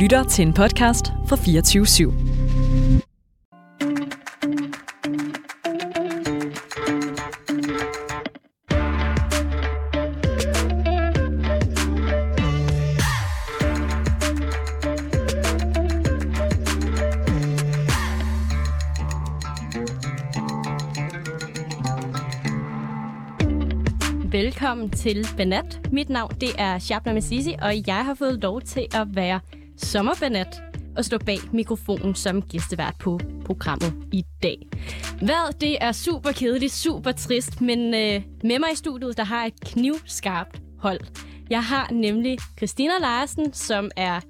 lytter til en podcast fra 24 /7. Velkommen til Benat. Mit navn det er Shabna Messisi, og jeg har fået lov til at være sommerbanat og stå bag mikrofonen som gæstevært på programmet i dag. Hvad? Det er super kedeligt, super trist, men øh, med mig i studiet, der har et knivskarpt hold. Jeg har nemlig Christina Larsen, som er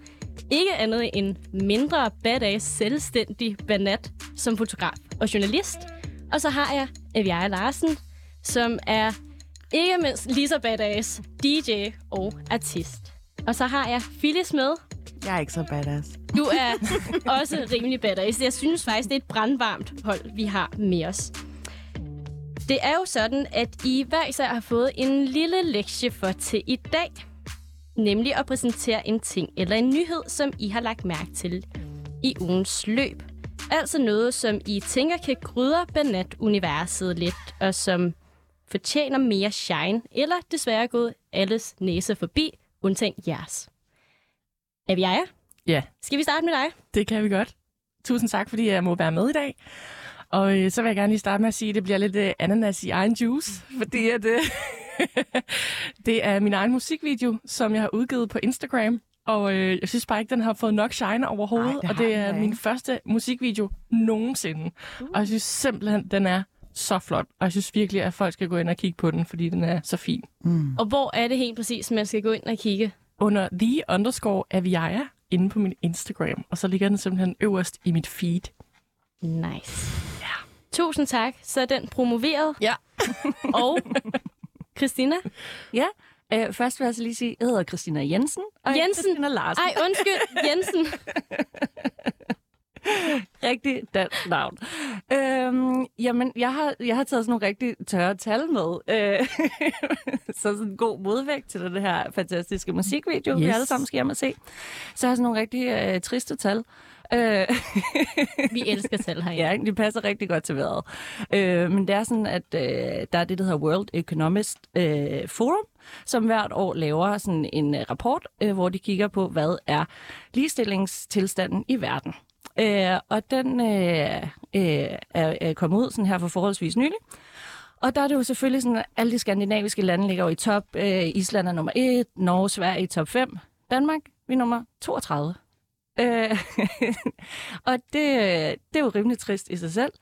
ikke andet end mindre badass, selvstændig banat som fotograf og journalist. Og så har jeg Eviaja Larsen, som er ikke mindst lige så badass, DJ og artist. Og så har jeg Phyllis med. Jeg er ikke så badass. Du er også rimelig badass. Jeg synes faktisk, det er et brandvarmt hold, vi har med os. Det er jo sådan, at I hver især har fået en lille lektie for til i dag. Nemlig at præsentere en ting eller en nyhed, som I har lagt mærke til i ugens løb. Altså noget, som I tænker kan krydre banat-universet lidt, og som fortjener mere shine, eller desværre gået alles næse forbi, undtagen jeres. Er vi jer? Ja, Skal vi starte med dig? det kan vi godt. Tusind tak, fordi jeg må være med i dag. Og øh, så vil jeg gerne lige starte med at sige, at det bliver lidt øh, ananas i egen juice, fordi at, øh, det er min egen musikvideo, som jeg har udgivet på Instagram. Og øh, jeg synes bare ikke, den har fået nok shine overhovedet. Ej, det og det er min første musikvideo nogensinde. Uh. Og jeg synes simpelthen, den er så flot. Og jeg synes virkelig, at folk skal gå ind og kigge på den, fordi den er så fin. Mm. Og hvor er det helt præcis, man skal gå ind og kigge? Under the underscore Aviaja inde på min Instagram. Og så ligger den simpelthen øverst i mit feed. Nice. Ja. Tusind tak. Så er den promoveret. Ja. og Christina? Ja, øh, først vil jeg så lige sige, jeg hedder Christina Jensen. Og Jensen? Christina Larsen. Ej, undskyld. Jensen. Rigtig dansk navn. Øhm, jamen, jeg har, jeg har taget sådan nogle rigtig tørre tal med. Øh, så sådan en god modvægt til det her fantastiske musikvideo, yes. vi alle sammen skal hjem og se. Så jeg har sådan nogle rigtig øh, triste tal. Øh, Vi elsker tal herinde. Ja, de passer rigtig godt til vejret. Øh, men det er sådan, at øh, der er det, der hedder World Economic øh, Forum, som hvert år laver sådan en øh, rapport, øh, hvor de kigger på, hvad er ligestillingstilstanden i verden. Øh, og den øh, øh, er, er kommet ud sådan her for forholdsvis nylig. Og der er det jo selvfølgelig sådan, at alle de skandinaviske lande ligger jo i top. Øh, Island er nummer 1, Norge, Sverige i top 5. Danmark, vi er nummer 32. Øh, og det, det er jo rimelig trist i sig selv.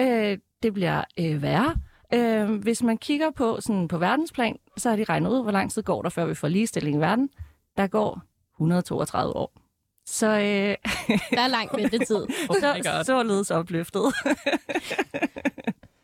Øh, det bliver øh, værre. Øh, hvis man kigger på sådan på verdensplan, så har de regnet ud, hvor lang tid går der, før vi får ligestilling i verden. Der går 132 år. Så, øh, Der er lang ventetid. Oh så således opløftet.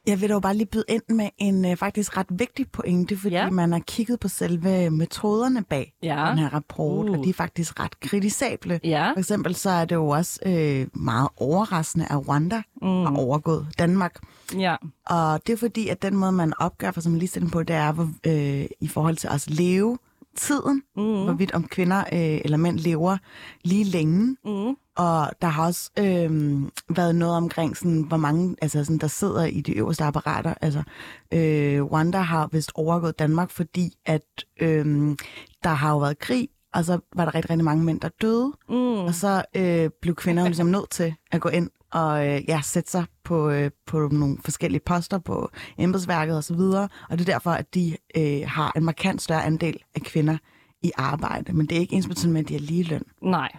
Jeg vil dog bare lige byde ind med en øh, faktisk ret vigtig pointe, fordi Ja. man har kigget på selve metoderne bag Ja. den her rapport, Uh. og de er faktisk ret kritisable. Ja. For eksempel så er det jo også øh, meget overraskende, at Rwanda mm. har overgået Danmark. ja. Og det er fordi, at den måde, man opgør for som ligestilling på, det er hvor, øh, i forhold til at leve tiden, mm. hvorvidt om kvinder øh, eller mænd lever lige længe. Mm. Og der har også øh, været noget omkring, sådan, hvor mange altså, sådan, der sidder i de øverste apparater. Altså, øh, Rwanda har vist overgået Danmark, fordi at øh, der har jo været krig, og så var der rigtig, rigtig mange mænd, der døde. Mm. Og så øh, blev kvinderne ligesom nødt til at gå ind og øh, ja, sætte sig på, øh, på nogle forskellige poster på embedsværket osv. Og, og det er derfor, at de øh, har en markant større andel af kvinder i arbejde. Men det er ikke ens betydende med, at de har lige løn. Nej.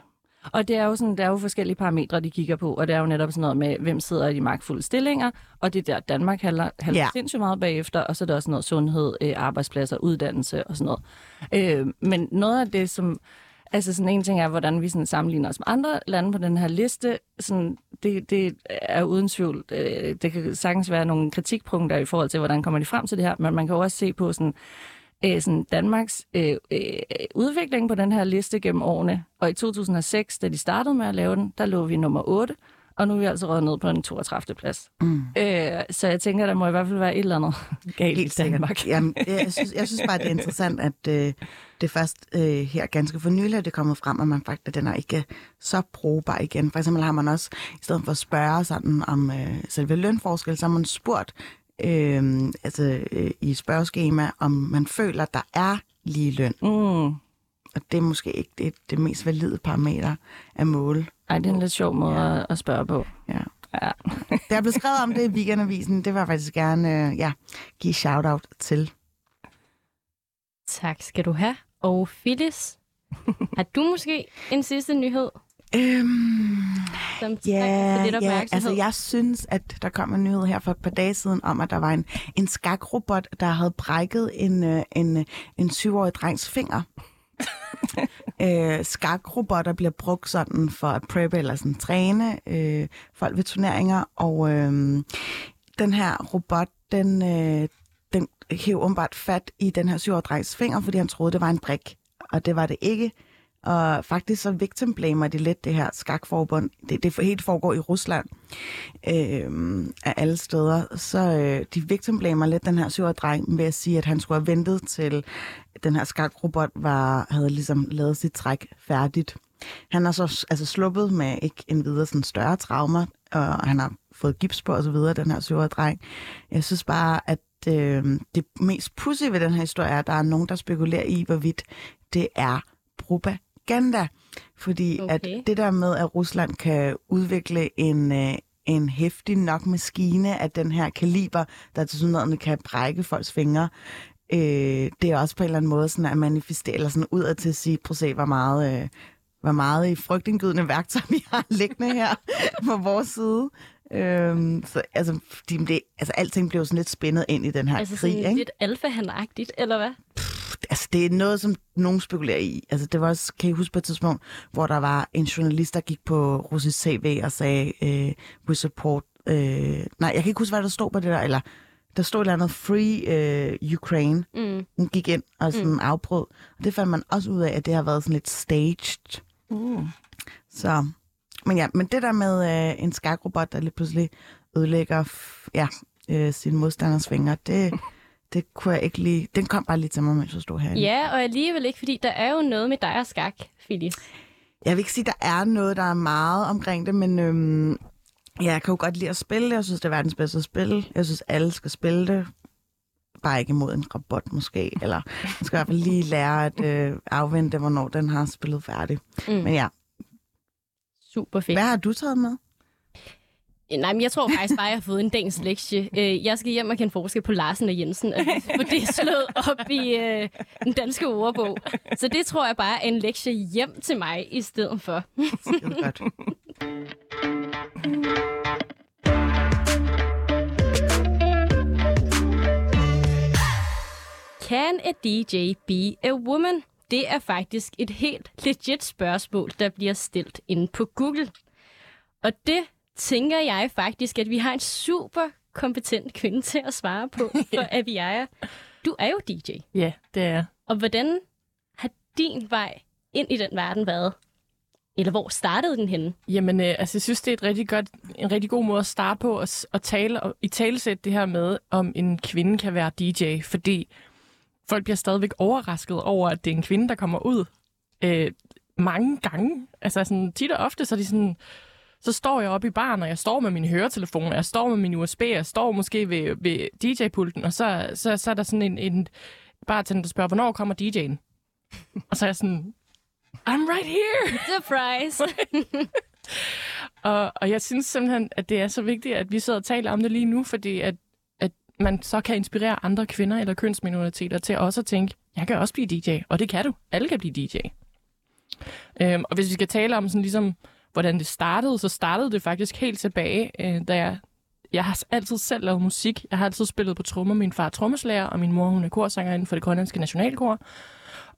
Og det er jo sådan, der er jo forskellige parametre, de kigger på, og det er jo netop sådan noget med, hvem sidder i de magtfulde stillinger, og det er der, Danmark halter, halter Ja. ja. sindssygt meget bagefter, og så er der også noget sundhed, øh, arbejdspladser, uddannelse og sådan noget. Øh, men noget af det, som, altså sådan en ting er, hvordan vi sådan sammenligner os med andre lande på den her liste, sådan, det, det er uden tvivl, øh, det kan sagtens være nogle kritikpunkter i forhold til, hvordan kommer de frem til det her, men man kan jo også se på sådan, øh, sådan Danmarks øh, øh, udvikling på den her liste gennem årene. Og i 2006, da de startede med at lave den, der lå vi nummer 8. og nu er vi altså røget ned på en 32. plads. Mm. Øh, så jeg tænker, der må i hvert fald være et eller andet galt Helt i Danmark. Jamen, jeg, synes, jeg synes bare, det er interessant, at øh, det først øh, her ganske for nylig er det kommet frem, at man faktisk, at den er ikke så brugbar igen. For eksempel har man også, i stedet for at spørge sådan om øh, selve lønforskel, så har man spurgt øh, altså, øh, i spørgeskema, om man føler, at der er lige løn. Mm. Og det er måske ikke det, det mest valide parameter at måle. Ej, det er en lidt sjov måde Ja. at spørge på. Ja. Ja. Der er blevet skrevet om det i weekendavisen. Det vil jeg faktisk gerne øh, ja, give shout-out til. Tak skal du have. Og Phyllis, har du måske en sidste nyhed, Øhm, som Ja, lidt ja, altså jeg synes, at der kom en nyhed her for et par dage siden om, at der var en, en skakrobot, der havde brækket en, øh, en, en syvårig drengs finger. øh, skakrobotter bliver brugt sådan for at preppe eller sådan træne øh, folk ved turneringer, og øh, den her robot, den, øh, den hæv åbenbart fat i den her syvårige drengs finger, fordi han troede, det var en brik, og det var det ikke. Og faktisk så victim blamer de lidt det her skakforbund. Det, det helt foregår i Rusland øh, af alle steder. Så øh, de victim blamer lidt den her syvårige dreng ved at sige, at han skulle have ventet til den her skakrobot var, havde ligesom lavet sit træk færdigt. Han har så altså, sluppet med ikke en videre sådan større traumer, og han har fået gips på og så videre, den her syvårige dreng. Jeg synes bare, at øh, det mest pussy ved den her historie er, at der er nogen, der spekulerer i, hvorvidt det er propaganda. Fordi okay. At det der med, at Rusland kan udvikle en, øh, en hæftig nok maskine af den her kaliber, der til synligheden kan brække folks fingre, øh, det er også på en eller anden måde sådan at manifestere, eller sådan udad til at sige, prøv at se, hvor meget, øh, hvor meget i frygtindgydende værktøj vi har liggende her på vores side. Øhm, så altså, fordi det, altså, alting blev sådan lidt spændet ind i den her altså krig, ikke? lidt alfahanagtigt, eller hvad? Altså, det er noget, som nogen spekulerer i. Altså, det var også, kan I huske på et tidspunkt, hvor der var en journalist, der gik på russisk CV og sagde, øh, we support... Øh, nej, jeg kan ikke huske, hvad der stod på det der, eller der stod et eller andet, free øh, Ukraine. Mm. Hun gik ind og sådan mm. afbrød. Og det fandt man også ud af, at det har været sådan lidt staged. Uh. Så, men ja, men det der med øh, en skakrobot, der lige pludselig ødelægger f- ja, øh, sin modstanders fingre, det, det kunne jeg ikke lige... Den kom bare lige til mig, mens jeg stod herinde. Ja, og alligevel ikke, fordi der er jo noget med dig og skak, Phyllis. Jeg vil ikke sige, at der er noget, der er meget omkring det, men øhm, ja, jeg kan jo godt lide at spille det. Jeg synes, det er verdens bedste spil. Jeg synes, alle skal spille det. Bare ikke imod en robot måske. Eller man skal i hvert fald lige lære at øh, afvente, hvornår den har spillet færdig. Mm. Men ja, Super fedt. hvad har du taget med? Nej, men jeg tror faktisk bare, jeg har fået en dagens lektie. Øh, jeg skal hjem og kende forskel på Larsen og Jensen, og få det slået op i øh, den danske ordbog. Så det tror jeg bare er en lektie hjem til mig i stedet for. Kan. Can a DJ be a woman? Det er faktisk et helt legit spørgsmål, der bliver stillet inde på Google. Og det tænker jeg faktisk, at vi har en super kompetent kvinde til at svare på, for Aviaja. Du er jo DJ. Ja, det er. Og hvordan har din vej ind i den verden været? Eller hvor startede den henne? Jamen, øh, altså, jeg synes, det er et rigtig godt, en rigtig god måde at starte på at, at tale og i talesætte det her med, om en kvinde kan være DJ, fordi folk bliver stadigvæk overrasket over, at det er en kvinde, der kommer ud øh, mange gange. Altså sådan, tit og ofte, så er de sådan, så står jeg oppe i baren, og jeg står med min høretelefon, jeg står med min USB, jeg står måske ved, ved DJ-pulten, og så, så, så er der sådan en, en bartender, der spørger, hvornår kommer DJ'en? og så er jeg sådan, I'm right here! Surprise! Og, og jeg synes simpelthen, at det er så vigtigt, at vi sidder og taler om det lige nu, fordi at, at man så kan inspirere andre kvinder eller kønsminoriteter til også at tænke, jeg kan også blive DJ, og det kan du. Alle kan blive DJ. Øhm, og hvis vi skal tale om sådan ligesom, hvordan det startede, så startede det faktisk helt tilbage, øh, da jeg, jeg har altid selv lavet musik. Jeg har altid spillet på trommer. Min far er trommeslager, og min mor hun er korsanger inden for det grønlandske nationalkor.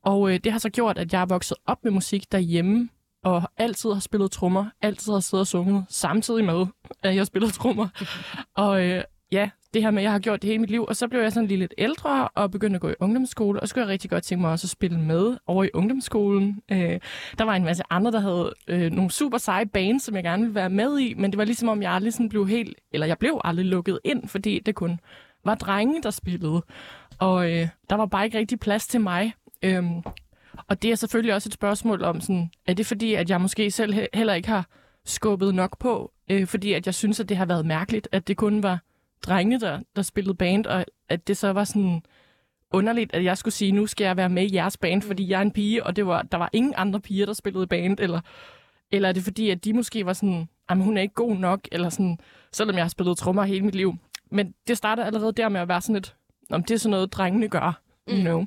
Og øh, det har så gjort, at jeg er vokset op med musik derhjemme, og altid har spillet trommer, altid har siddet og sunget, samtidig med, at jeg har spillet trommer. og øh, ja, det her med, at jeg har gjort det hele mit liv, og så blev jeg sådan lige lidt ældre og begyndte at gå i ungdomsskole, og så skulle jeg rigtig godt tænke mig også at spille med over i ungdomsskolen. Øh, der var en masse andre, der havde øh, nogle super seje bands, som jeg gerne ville være med i, men det var ligesom om, jeg aldrig sådan blev helt, eller jeg blev aldrig lukket ind, fordi det kun var drenge, der spillede. Og øh, der var bare ikke rigtig plads til mig. Øhm, og det er selvfølgelig også et spørgsmål om, sådan, er det fordi, at jeg måske selv he- heller ikke har skubbet nok på, øh, fordi at jeg synes, at det har været mærkeligt, at det kun var drenge, der, der spillede band, og at det så var sådan underligt, at jeg skulle sige, nu skal jeg være med i jeres band, fordi jeg er en pige, og det var, der var ingen andre piger, der spillede band, eller, eller er det fordi, at de måske var sådan, at hun er ikke god nok, eller sådan, selvom jeg har spillet trommer hele mit liv. Men det starter allerede der med at være sådan et, om det er sådan noget, drengene gør, you Mm. know.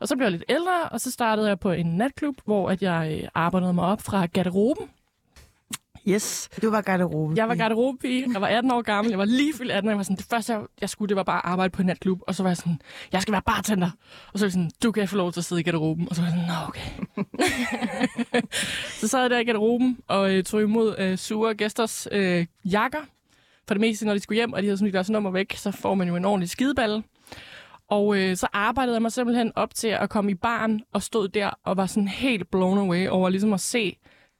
Og så blev jeg lidt ældre, og så startede jeg på en natklub, hvor at jeg øh, arbejdede mig op fra garderoben. Yes. Du var garderobe. Jeg var garderobepige, jeg var 18 år gammel, jeg var lige fyldt 18, og jeg var sådan, det første, jeg, jeg skulle, det var bare arbejde på en natklub, og så var jeg sådan, jeg skal være bartender. Og så var jeg sådan, du kan få lov til at sidde i garderoben. Og så var jeg sådan, nå okay. så sad jeg der i garderoben og øh, tog imod øh, sure gæsters øh, jakker. For det meste, når de skulle hjem, og de havde sådan deres nummer væk, så får man jo en ordentlig skideballe. Og øh, så arbejdede jeg mig simpelthen op til at komme i barn og stod der og var sådan helt blown away over ligesom at se,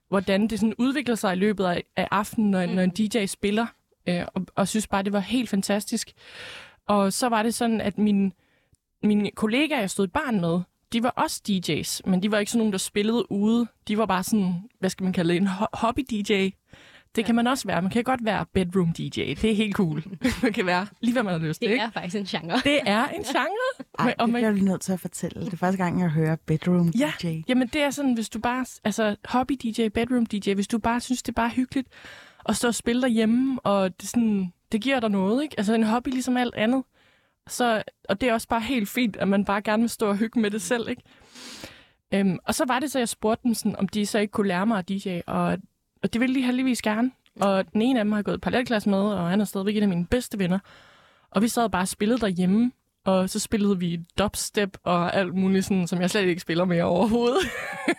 hvordan det sådan udvikler sig i løbet af, af aftenen, når, mm. når en DJ spiller. Øh, og, og synes bare, det var helt fantastisk. Og så var det sådan, at min, mine kollegaer, jeg stod i barn med, de var også DJ's, men de var ikke sådan nogen, der spillede ude. De var bare sådan, hvad skal man kalde det, en ho- hobby-DJ. Det kan man også være. Man kan godt være bedroom-DJ. Det er helt cool. man kan være lige, hvad man har lyst til. Det Ikke? er faktisk en genre. Det er en genre. Ej, det og man- bliver jeg lige nødt til at fortælle. Det er første gang, jeg hører Bedroom Ja. DJ. Jamen, det er sådan, hvis du bare... Altså, hobby-DJ, bedroom-DJ, hvis du bare synes, det er bare hyggeligt at stå og spille derhjemme, og det, sådan, det giver dig noget, ikke? Altså, en hobby ligesom alt andet. Så, og det er også bare helt fint, at man bare gerne vil stå og hygge med det selv, ikke? Øhm, og så var det så, jeg spurgte dem, sådan, om de så ikke kunne lære mig at DJ, og, og det ville de heldigvis gerne. Og den ene af dem har gået parallelklasse med, og han er stadigvæk en af mine bedste venner. Og vi sad bare og spillede derhjemme, og så spillede vi dubstep og alt muligt, sådan, som jeg slet ikke spiller mere overhovedet.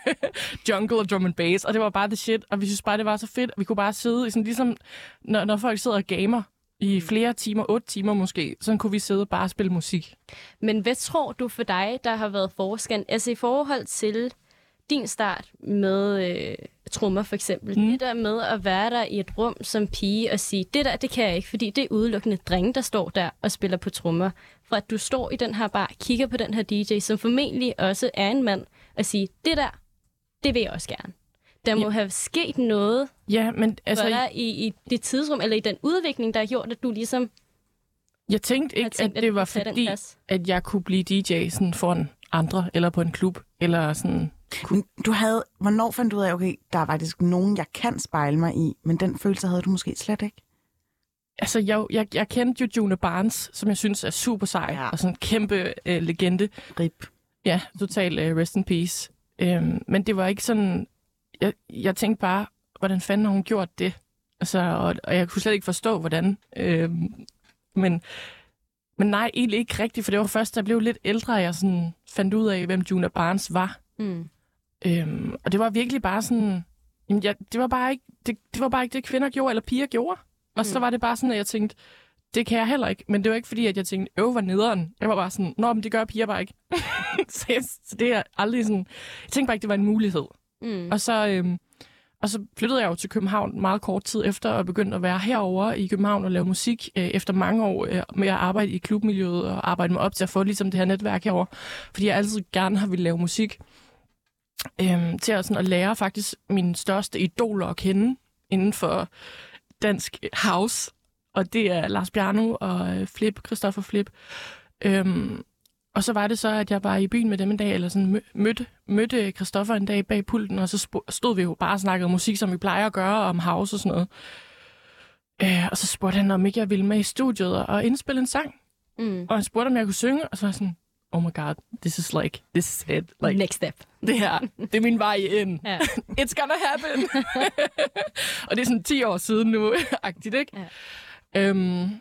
Jungle og drum and bass, og det var bare det shit, og vi synes bare, det var så fedt. Vi kunne bare sidde, i sådan, ligesom når, når folk sidder og gamer i flere timer, otte timer måske, så kunne vi sidde og bare spille musik. Men hvad tror du for dig, der har været forskellen? Altså i forhold til din start med øh, trommer for eksempel. Mm. Det der med at være der i et rum som pige og sige, det der, det kan jeg ikke, fordi det er udelukkende drenge, der står der og spiller på trommer. For at du står i den her bar, kigger på den her DJ, som formentlig også er en mand, og sige, det der, det vil jeg også gerne. Der må Ja. have sket noget Ja, men altså, for dig i, i det tidsrum, eller i den udvikling, der har gjort, at du ligesom jeg tænkte ikke, tænkt, at det var fordi, at jeg kunne blive DJ sådan foran andre, eller på en klub, eller sådan... Men du havde, hvornår fandt du ud af, okay, der er faktisk nogen, jeg kan spejle mig i, men den følelse havde du måske slet ikke? Altså, jeg, jeg, jeg kendte jo June Barnes, som jeg synes er super sej, Ja. og sådan en kæmpe øh, legende. Rip. Ja, total uh, rest in peace. Øhm, men det var ikke sådan... Jeg, jeg tænkte bare, hvordan fanden har hun gjort det? Altså, og, og jeg kunne slet ikke forstå, hvordan. Øhm, men, men nej, egentlig ikke rigtigt, for det var først, da jeg blev lidt ældre, at jeg sådan fandt ud af, hvem Juna Barnes var. Mm. Øhm, og det var virkelig bare sådan... Jamen, jeg, det, var bare ikke, det, det var bare ikke det, kvinder gjorde, eller piger gjorde. Og mm. så var det bare sådan, at jeg tænkte, det kan jeg heller ikke. Men det var ikke fordi, at jeg tænkte, øv, hvor nederen. Jeg var bare sådan, nå, men det gør piger bare ikke. så, jeg, så det er aldrig sådan... Jeg tænkte bare ikke, det var en mulighed. Mm. Og så, øhm, og så flyttede jeg jo til København meget kort tid efter, og begyndte at være herover i København og lave musik øh, efter mange år øh, med at arbejde i klubmiljøet og arbejde mig op til at få ligesom det her netværk herover, Fordi jeg altid gerne har ville lave musik. Øhm, til at, sådan, at lære faktisk mine største idoler at kende inden for dansk house. Og det er Lars Bjarno og øh, Flip, Christoffer Flip. Øhm, og så var det så, at jeg var i byen med dem en dag, eller sådan mø- mødte, mødte Christoffer en dag bag pulten, og så stod vi jo bare og snakkede musik, som vi plejer at gøre, om house og sådan noget. Øh, og så spurgte han, om ikke jeg ville med i studiet og indspille en sang. Mm. Og han spurgte, om jeg kunne synge, og så var jeg sådan, oh my god, this is like, this is it. Like, Next step. det her, det er min vej ind. Ja. It's gonna happen. og det er sådan 10 år siden nu, agtigt, ikke? Ja. Øhm,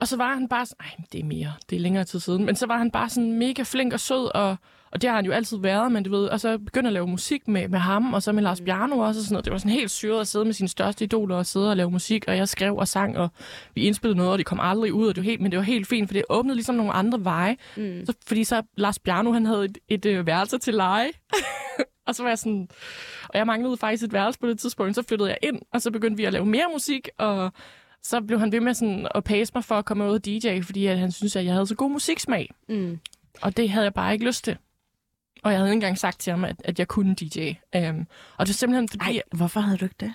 og så var han bare sådan, ej, det er mere, det er længere tid siden, men så var han bare sådan mega flink og sød og, Og det har han jo altid været, men du ved, og så begyndte at lave musik med, med ham, og så med Lars Bjarno også, og sådan noget. Det var sådan helt syret at sidde med sine største idoler og sidde og lave musik, og jeg skrev og sang, og vi indspillede noget, og det kom aldrig ud, og det var helt, men det var helt fint, for det åbnede ligesom nogle andre veje. Mm. Så, fordi så Lars Bjarno, han havde et, et, et værelse til leje, og så var jeg sådan, og jeg manglede faktisk et værelse på det tidspunkt, så flyttede jeg ind, og så begyndte vi at lave mere musik, og så blev han ved med sådan at pace mig for at komme ud og DJ, fordi at han synes, at jeg havde så god musiksmag. Mm. Og det havde jeg bare ikke lyst til. Og jeg havde ikke engang sagt til ham, at, at jeg kunne DJ. Um, og det var simpelthen fordi... Ej, hvorfor havde du ikke det?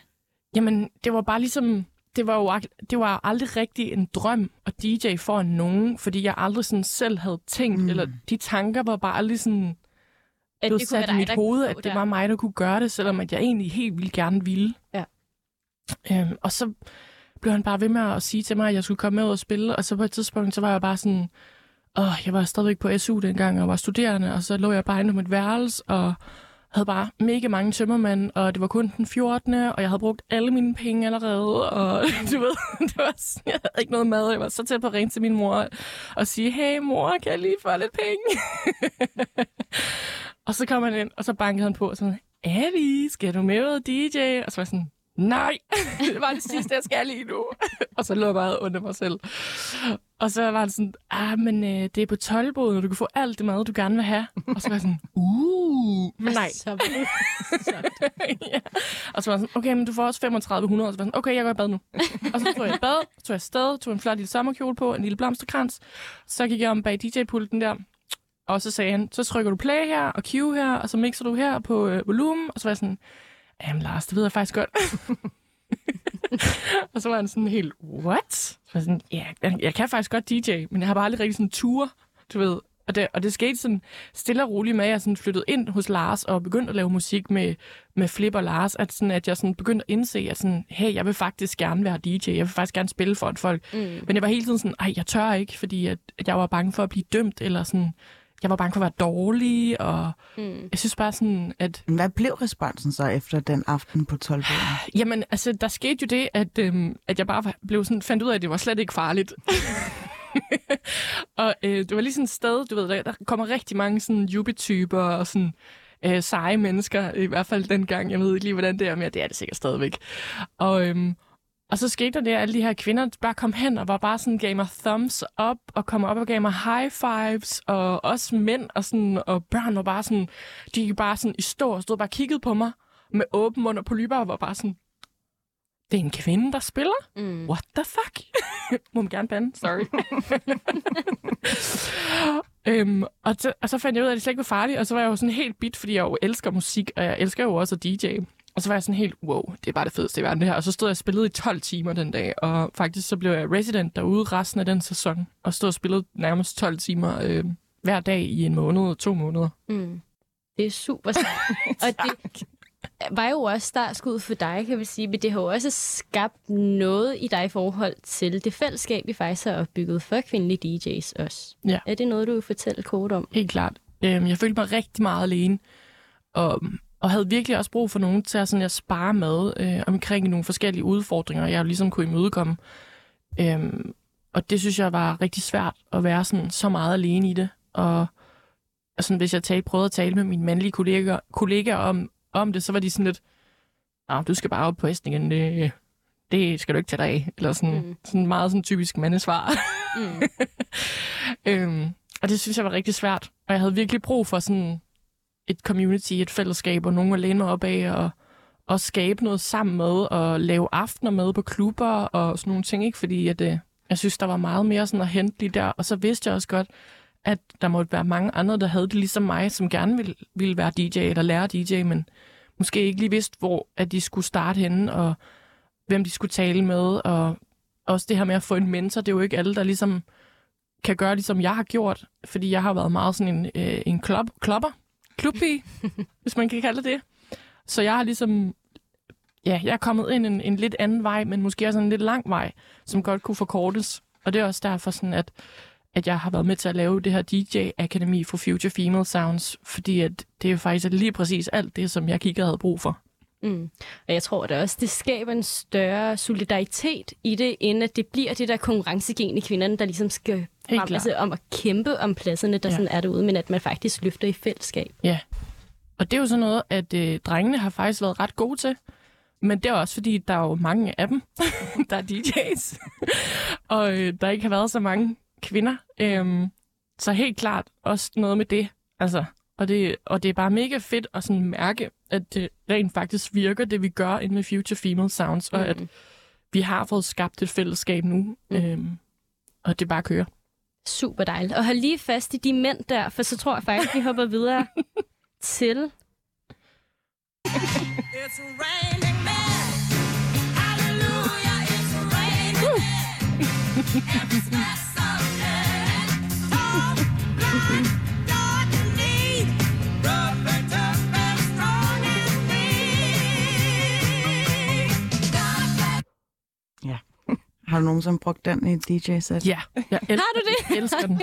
Jamen, det var bare ligesom... Det var jo det var aldrig rigtig en drøm at DJ for nogen, fordi jeg aldrig sådan selv havde tænkt, mm. eller de tanker var bare aldrig sådan At det sat i dig, mit der hoved, at det der. var mig, der kunne gøre det, selvom at jeg egentlig helt vildt gerne ville. Ja. Øhm, og så blev han bare ved med at sige til mig, at jeg skulle komme med ud og spille, og så på et tidspunkt, så var jeg bare sådan, åh, jeg var stadigvæk på SU dengang, og var studerende, og så lå jeg bare inde på mit værelse, og havde bare mega mange tømmermænd, og det var kun den 14. og jeg havde brugt alle mine penge allerede, og du ved, det var, sådan- jeg havde ikke noget mad, jeg var så tæt på at ringe til min mor og sige, hey mor, kan jeg lige få lidt penge? og så kom han ind, og så bankede han på, og sådan, Abby, skal du med ud DJ? Og så var jeg sådan, nej, det var det sidste, jeg skal lige nu. og så lå jeg bare under mig selv. Og så var han sådan, ah, men øh, det er på tolvboden, og du kan få alt det mad, du gerne vil have. Og så var jeg sådan, uh, men nej. Så, så, ja. Og så var jeg sådan, okay, men du får også 3500. Og så var sådan, okay, jeg går i bad nu. og så tog jeg i bad, tog jeg afsted, tog en flot lille sommerkjole på, en lille blomsterkrans. Så gik jeg om bag DJ-pulten der, og så sagde han, så trykker du play her, og cue her, og så mixer du her på øh, volumen. Og så var jeg sådan, jamen Lars, det ved jeg faktisk godt. og så var han sådan helt, what? Så var jeg sådan, ja, jeg, jeg kan faktisk godt DJ, men jeg har bare aldrig rigtig sådan en tur, du ved. Og det, og det skete sådan stille og roligt med, at jeg sådan flyttede ind hos Lars og begyndte at lave musik med, med Flip og Lars, at, sådan, at jeg sådan begyndte at indse, at sådan, hey, jeg vil faktisk gerne være DJ, jeg vil faktisk gerne spille for et folk. Mm. Men jeg var hele tiden sådan, ej, jeg tør ikke, fordi at, at jeg var bange for at blive dømt, eller sådan, jeg var bange for at være dårlig, og mm. jeg synes bare sådan, at Hvad blev responsen så efter den aften på 12 Jamen, altså, der skete jo det, at, øhm, at jeg bare blev sådan, fandt ud af, at det var slet ikke farligt. og øh, det var lige sådan et sted, du ved, der, der kommer rigtig mange sådan jubi-typer og sådan øh, seje mennesker, i hvert fald dengang. Jeg ved ikke lige, hvordan det er, men det er det sikkert stadigvæk. Og, øhm, og så skete der det, at alle de her kvinder bare kom hen og var bare sådan, gav mig thumbs up, og kom op og gav mig high fives, og også mænd og, sådan, og børn var bare sådan, de gik bare sådan i stå og stod bare kiggede på mig med åben mund og polyper, og var bare sådan, det er en kvinde, der spiller? mm. What the fuck? Må man gerne bande? Sorry. øhm, og, så, og så fandt jeg ud af, at det slet ikke var farligt, og så var jeg jo sådan helt bit, fordi jeg jo elsker musik, og jeg elsker jo også at DJ. Og så var jeg sådan helt, wow, det er bare det fedeste i verden det her. Og så stod jeg og spillede i 12 timer den dag, og faktisk så blev jeg resident derude resten af den sæson, og stod og spillede nærmest 12 timer øh, hver dag i en måned, to måneder. Mm. Det er super sejt. og det var jo også startskud for dig, kan vi sige, men det har jo også skabt noget i dig i forhold til det fællesskab, vi faktisk har opbygget for kvindelige DJ's også. Ja. Er det noget, du vil fortælle kort om? Helt klart. Øhm, jeg følte mig rigtig meget alene, og, og havde virkelig også brug for nogen til at, sådan, at spare med øh, omkring nogle forskellige udfordringer, jeg ligesom kunne imødekomme. Øhm, og det synes jeg var rigtig svært at være sådan, så meget alene i det. Og, og sådan, hvis jeg talte, prøvede at tale med mine mandlige kolleger, kollegaer om, om det, så var de sådan lidt, ah, du skal bare op på hesten igen, det, det skal du ikke tage dig af. Eller sådan, mm. sådan meget sådan typisk mandesvar. Mm. øhm, og det synes jeg var rigtig svært. Og jeg havde virkelig brug for sådan et community, et fællesskab, og nogen at læne mig op af, og, og skabe noget sammen med, og lave aftener med på klubber, og sådan nogle ting, ikke? Fordi at, øh, jeg synes, der var meget mere sådan at hente lige der. Og så vidste jeg også godt, at der måtte være mange andre, der havde det ligesom mig, som gerne ville, ville være DJ eller lære DJ, men måske ikke lige vidste, hvor at de skulle starte henne, og hvem de skulle tale med, og også det her med at få en mentor, det er jo ikke alle, der ligesom kan gøre, ligesom jeg har gjort, fordi jeg har været meget sådan en, øh, en klub, klopper, klubpige, hvis man kan kalde det. Så jeg har ligesom, ja, jeg er kommet ind en, en lidt anden vej, men måske også en lidt lang vej, som godt kunne forkortes. Og det er også derfor sådan, at, at jeg har været med til at lave det her DJ-akademi for Future Female Sounds, fordi at det er jo faktisk lige præcis alt det, som jeg kiggede havde brug for. Mm. Og jeg tror da også, det skaber en større solidaritet i det, end at det bliver det der konkurrencegen i kvinderne, der ligesom skal frem altså, om at kæmpe om pladserne, der ja. sådan er derude, men at man faktisk løfter i fællesskab. Ja. Og det er jo sådan noget, at øh, drengene har faktisk været ret gode til. Men det er også fordi, der er jo mange af dem, der er DJ's. og øh, der ikke har været så mange kvinder. Øhm, så helt klart også noget med det. Altså, og, det, og det er bare mega fedt at sådan mærke, at det rent faktisk virker, det vi gør inden med Future Female Sounds, og at vi har fået skabt et fællesskab nu. Mm. Øhm, og det bare kører. Super dejligt. Og hold lige fast i de mænd der, for så tror jeg faktisk, vi hopper videre til... It's raining men. Hallelujah, it's raining men. Every Har du nogensinde brugt den i et DJ-sæt? Ja, jeg el- Har du det? jeg elsker den.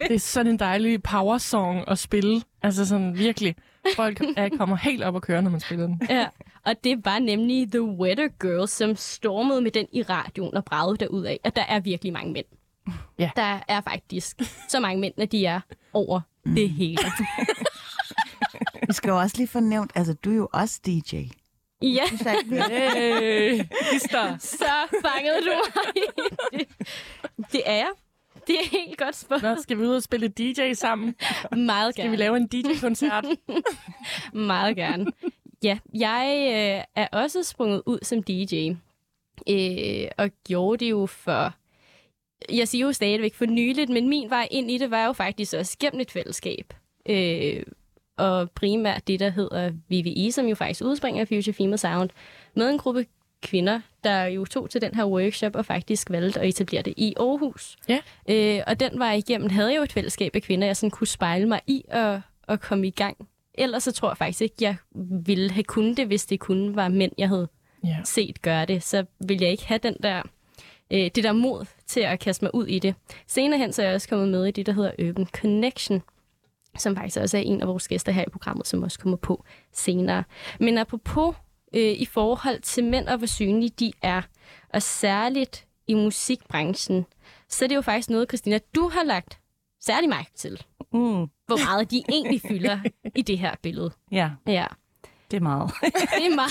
Det er sådan en dejlig power song at spille. Altså sådan virkelig. Folk er, kommer helt op og køre, når man spiller den. Ja, og det var nemlig The Weather Girls, som stormede med den i radioen og bragede derud af, at der er virkelig mange mænd. Ja. Der er faktisk så mange mænd, at de er over det hele. Vi skal jo også lige få nævnt, altså du er jo også DJ. Ja, Hey, Lister. så fangede du mig det. Det er jeg. Det er helt godt spurgt. Nå, skal vi ud og spille DJ sammen? Meget Skal gerne. vi lave en DJ-koncert? Meget gerne. Ja, jeg øh, er også sprunget ud som DJ. Øh, og gjorde det jo for... Jeg siger jo stadigvæk for nyligt, men min vej ind i det var jo faktisk også gennem et fællesskab. Øh, og primært det, der hedder VVI, som jo faktisk udspringer af Future Female Sound, med en gruppe kvinder, der jo tog til den her workshop og faktisk valgte at etablere det i Aarhus. Ja. Øh, og den vej igennem havde jeg jo et fællesskab af kvinder, jeg sådan kunne spejle mig i og, og komme i gang. Ellers så tror jeg faktisk ikke, jeg ville have kunnet det, hvis det kun var mænd, jeg havde Ja. set gøre det. Så ville jeg ikke have den der, øh, det der mod til at kaste mig ud i det. Senere hen så er jeg også kommet med i det, der hedder Urban Connection, som faktisk også er en af vores gæster her i programmet, som også kommer på senere. Men apropos øh, i forhold til mænd og hvor synlige de er, og særligt i musikbranchen, så er det jo faktisk noget, Christina, du har lagt særlig mærke til. Mm, Hvor meget de egentlig fylder i det her billede. ja, Ja, det er meget. det er meget.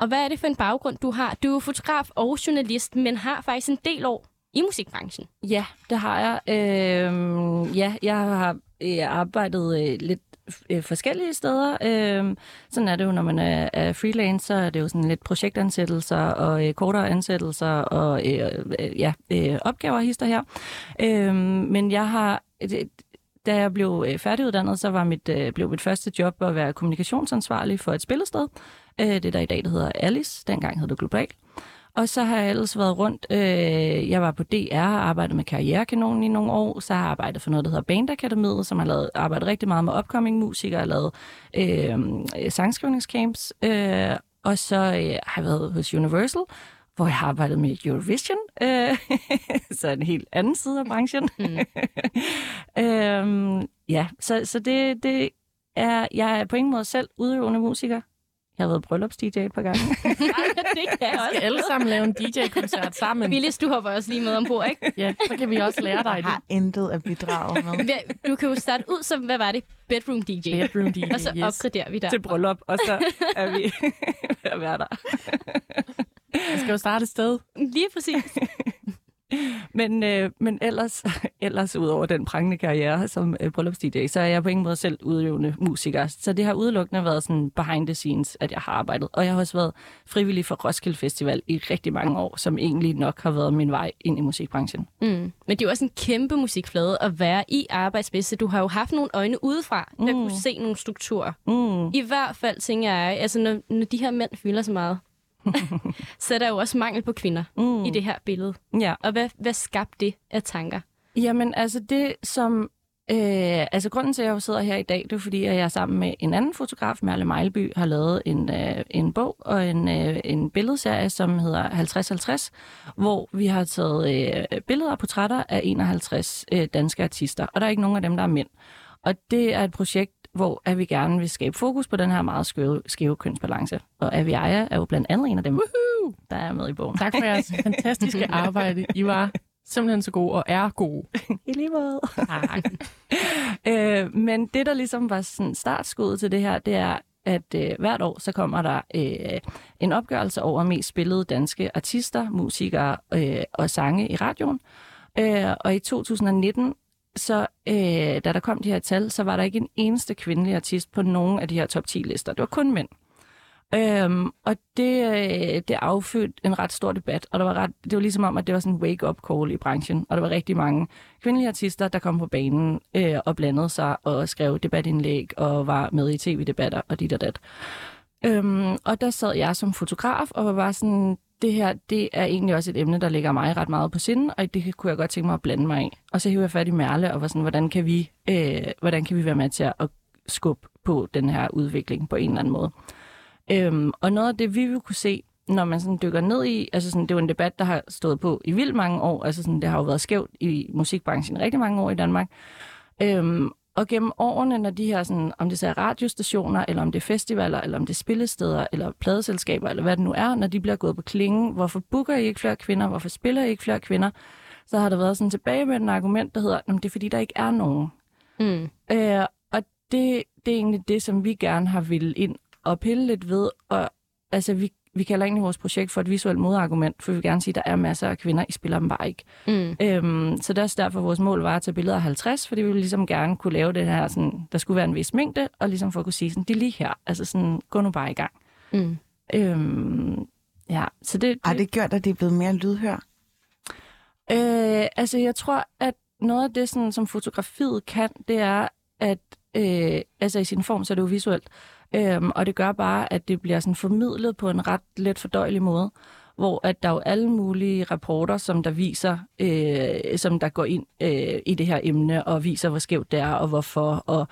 og hvad er det for en baggrund, du har? Du er jo fotograf og journalist, men har faktisk en del år i musikbranchen. Ja, det har jeg. Øh, ja, jeg har øh, arbejdet øh, lidt øh, forskellige steder. Øhm, sådan er det jo, når man er, er freelance, så er det jo sådan lidt projektansættelser og øh, kortere ansættelser og øh, øh, ja, øh, opgaver hister her. Øhm, men jeg har... Da jeg blev øh, færdiguddannet, så var mit, øh, blev mit første job at være kommunikationsansvarlig for et spillested. Øh, det der i dag, det hedder Alice. Dengang hed det Global. Og så har jeg ellers været rundt. Øh, jeg var på DR og arbejdede med Karrierekanonen i nogle år. Så har jeg arbejdet for noget, der hedder Bandakademiet, som har lavet, arbejdet rigtig meget med upcoming musikere og lavet øh, sangskrivningscamps. Øh, og så øh, har jeg været hos Universal, hvor jeg har arbejdet med Eurovision. Øh, så en helt anden side af branchen. Mm. øhm, ja, så, så det, det er, jeg er på ingen måde selv udøvende musiker. Jeg har været bryllupsdj et par gange. det kan jeg Vi også. skal alle sammen lave en DJ-koncert sammen. Willis, du hopper også lige med ombord, ikke? Ja, så kan vi også lære dig Jeg det. har intet at bidrage med. Du kan jo starte ud som, hvad var det? Bedroom DJ. Bedroom DJ, Og så yes. opgraderer vi der. til bryllup, og så er vi ved at være der. Jeg skal jo starte et sted. Lige præcis. Men, øh, men ellers, ellers ud over den prangende karriere som øh, bryllupsdj, så er jeg på ingen måde selv udøvende musiker. Så det har udelukkende været sådan behind the scenes, at jeg har arbejdet. Og jeg har også været frivillig for Roskilde Festival i rigtig mange år, som egentlig nok har været min vej ind i musikbranchen. Mm. Men det er jo også en kæmpe musikflade at være i arbejdsmæssigt. Du har jo haft nogle øjne udefra, der Mm. kunne se nogle strukturer. Mm. I hvert fald tænker jeg, altså når, når de her mænd fylder så meget, så er der jo også mangel på kvinder Mm. i det her billede. Ja. Og hvad, hvad skabte det af tanker? Jamen, altså det som... Øh, altså grunden til, at jeg sidder her i dag, det er fordi, at jeg sammen med en anden fotograf, Merle Mejlby, har lavet en, øh, en bog og en, øh, en billedserie, som hedder 50-50, hvor vi har taget øh, billeder og portrætter af 51 øh, danske artister, og der er ikke nogen af dem, der er mænd. Og det er et projekt, hvor at vi gerne vil skabe fokus på den her meget skæve, skæve kønsbalance. Og Aviaja er jo blandt andet en af dem, Woohoo! der er med i bogen. Tak for jeres fantastiske arbejde. I var simpelthen så gode og er gode. I lige måde. Øh, men det, der ligesom var sådan startskuddet til det her, det er, at øh, hvert år så kommer der øh, en opgørelse over mest spillede danske artister, musikere øh, og sange i radioen. Øh, og i 2019, så øh, da der kom de her tal, så var der ikke en eneste kvindelig artist på nogen af de her top 10 lister. Det var kun mænd. Øhm, og det, øh, det affødte en ret stor debat, og der var ret, det var ligesom om, at det var sådan en wake-up call i branchen, og der var rigtig mange kvindelige artister, der kom på banen øh, og blandede sig og skrev debatindlæg og var med i tv-debatter og dit og dat. Øhm, og der sad jeg som fotograf og var sådan, det her, det er egentlig også et emne, der ligger mig ret meget på sinde, og det kunne jeg godt tænke mig at blande mig i. Og så hiver jeg fat i Merle og var sådan, hvordan kan vi, øh, hvordan kan vi være med til at skubbe på den her udvikling på en eller anden måde. Øhm, og noget af det, vi vil kunne se, når man sådan dykker ned i, altså sådan, det er jo en debat, der har stået på i vildt mange år, altså sådan, det har jo været skævt i musikbranchen rigtig mange år i Danmark. Øhm, og gennem årene, når de her, sådan, om det så er radiostationer, eller om det er festivaler, eller om det er spillesteder, eller pladeselskaber, eller hvad det nu er, når de bliver gået på klingen, hvorfor booker I ikke flere kvinder, hvorfor spiller I ikke flere kvinder, så har der været sådan tilbage med en argument, der hedder, at det er fordi, der ikke er nogen. Mm. Øh, og det, det er egentlig det, som vi gerne har ville ind og pille lidt ved. Og altså, vi, vi kalder egentlig vores projekt for et visuelt modargument, for vi vil gerne sige, at der er masser af kvinder, I spiller dem bare ikke. Mm. Øhm, så det er også derfor, vores mål var at tage billeder af 50, fordi vi ville ligesom gerne kunne lave det her, sådan, der skulle være en vis mængde, og ligesom for at kunne sige, sådan, det er lige her, altså sådan, gå nu bare i gang. Mm. Øhm, ja, så det, Har det gjort, at det er blevet mere lydhør? Øh, altså, jeg tror, at noget af det, sådan, som fotografiet kan, det er, at øh, altså i sin form, så er det jo visuelt. Øhm, og det gør bare, at det bliver sådan formidlet på en ret let fordøjelig måde, hvor at der er jo alle mulige rapporter, som der viser, øh, som der går ind øh, i det her emne og viser, hvor skævt det er og hvorfor, og,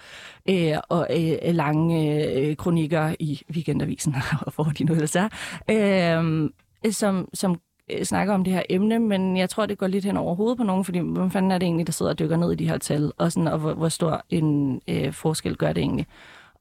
øh, og øh, lange øh, kronikker i Weekendavisen, og hvor de nu ellers er, øh, som, som øh, snakker om det her emne, men jeg tror, det går lidt hen over hovedet på nogen, fordi hvem fanden er det egentlig, der sidder og dykker ned i de her tal, og, sådan, og hvor, hvor stor en øh, forskel gør det egentlig.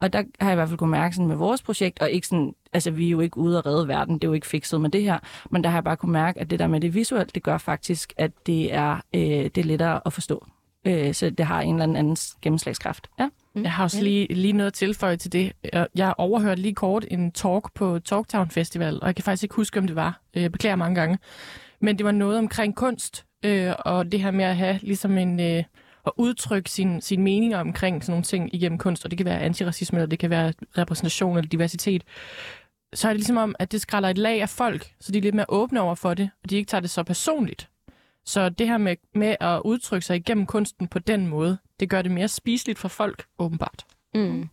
Og der har jeg i hvert fald kunnet mærke sådan med vores projekt, og ikke sådan, altså vi er jo ikke ude at redde verden, det er jo ikke fikset med det her, men der har jeg bare kunnet mærke, at det der med det visuelt, det gør faktisk, at det er, øh, det er lettere at forstå. Øh, så det har en eller anden gennemslagskraft. Ja. Jeg har også lige, lige noget at tilføje til det. Jeg- Jeg overhørte lige kort en talk på Talktown Festival, og jeg kan faktisk ikke huske, om det var. Øh, Jeg beklager mange gange. Men det var noget omkring kunst, øh, og det her med at have ligesom en... Øh, at udtrykke sine sin meninger omkring sådan nogle ting igennem kunst, og det kan være antiracisme, eller det kan være repræsentation eller diversitet, så er det ligesom om, at det skræller et lag af folk, så de er lidt mere åbne over for det, og de ikke tager det så personligt. Så det her med, med at udtrykke sig igennem kunsten på den måde, det gør det mere spiseligt for folk, åbenbart. Mm.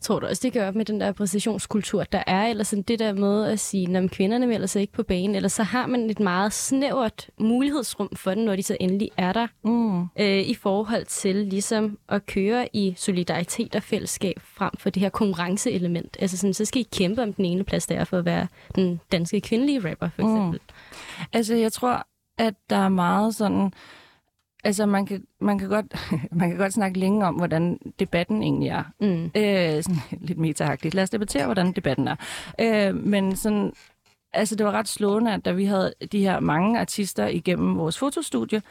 Tror du også, det gør op med den der præstationskultur, der er, eller sådan det der med at sige, at kvinderne melder sig ikke på banen, eller så har man et meget snævert mulighedsrum for den, når de så endelig er der, Mm. øh, i forhold til ligesom at køre i solidaritet og fællesskab frem for det her konkurrenceelement. Altså sådan, så skal I kæmpe om den ene plads, der er for at være den danske kvindelige rapper, for Mm. eksempel. Altså, jeg tror, at der er meget sådan... Altså, man kan, man kan, godt, man kan godt snakke længe om, hvordan debatten egentlig er. Mm. Øh, sådan lidt metagtigt. Lad os debattere, hvordan debatten er. Øh, men sådan, altså, det var ret slående, at da vi havde de her mange artister igennem vores fotostudie,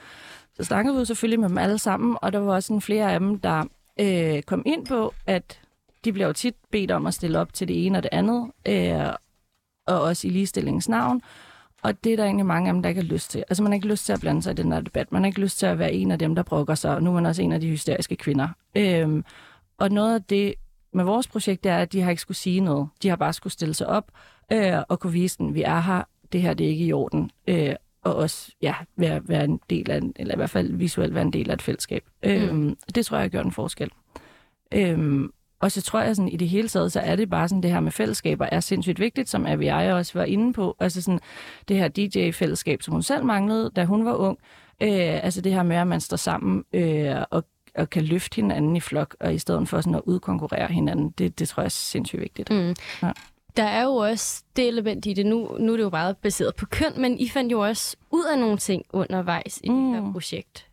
så snakkede vi jo selvfølgelig med dem alle sammen, og der var også sådan flere af dem, der øh, kom ind på, at de bliver jo tit bedt om at stille op til det ene og det andet, øh, og også i ligestillingens navn. Og det er der egentlig mange af dem, der ikke har lyst til. Altså man har ikke lyst til at blande sig i den her debat. Man har ikke lyst til at være en af dem, der brokker sig. Og nu er man også en af de hysteriske kvinder. Øhm, og noget af det med vores projekt, det er, at de har ikke skulle sige noget. De har bare skulle stille sig op øh, og kunne vise den, vi er her, det her det er ikke i orden. Øh, og også ja, være, være en del af, eller i hvert fald visuelt være en del af et fællesskab. Mm. Øhm, det tror jeg gør en forskel. Øhm, og så tror jeg sådan, i det hele taget, så er det bare sådan, det her med fællesskaber er sindssygt vigtigt, som Avi også var inde på. Altså sådan, det her DJ-fællesskab, som hun selv manglede, da hun var ung. Øh, altså det her med, at man står sammen øh, og, og kan løfte hinanden i flok, og i stedet for sådan at udkonkurrere hinanden, det, det tror jeg er sindssygt vigtigt. Mm. Ja. Der er jo også det element i det. Nu, nu er det jo meget baseret på køn, men I fandt jo også ud af nogle ting undervejs i mm. det her projekt.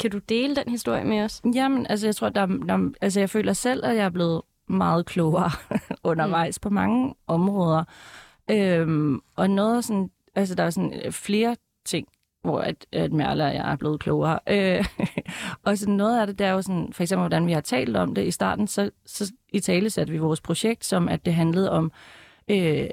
Kan du dele den historie med os? Jamen, altså jeg tror, der, der, altså jeg føler selv, at jeg er blevet meget klogere undervejs mm. på mange områder. Øhm, og noget sådan, altså der er sådan øh, flere ting, hvor at, at Merle og jeg er blevet klogere. Øh, og sådan noget af det, der er jo sådan, for eksempel, hvordan vi har talt om det i starten, så, så i tale satte vi vores projekt, som at det handlede om øh,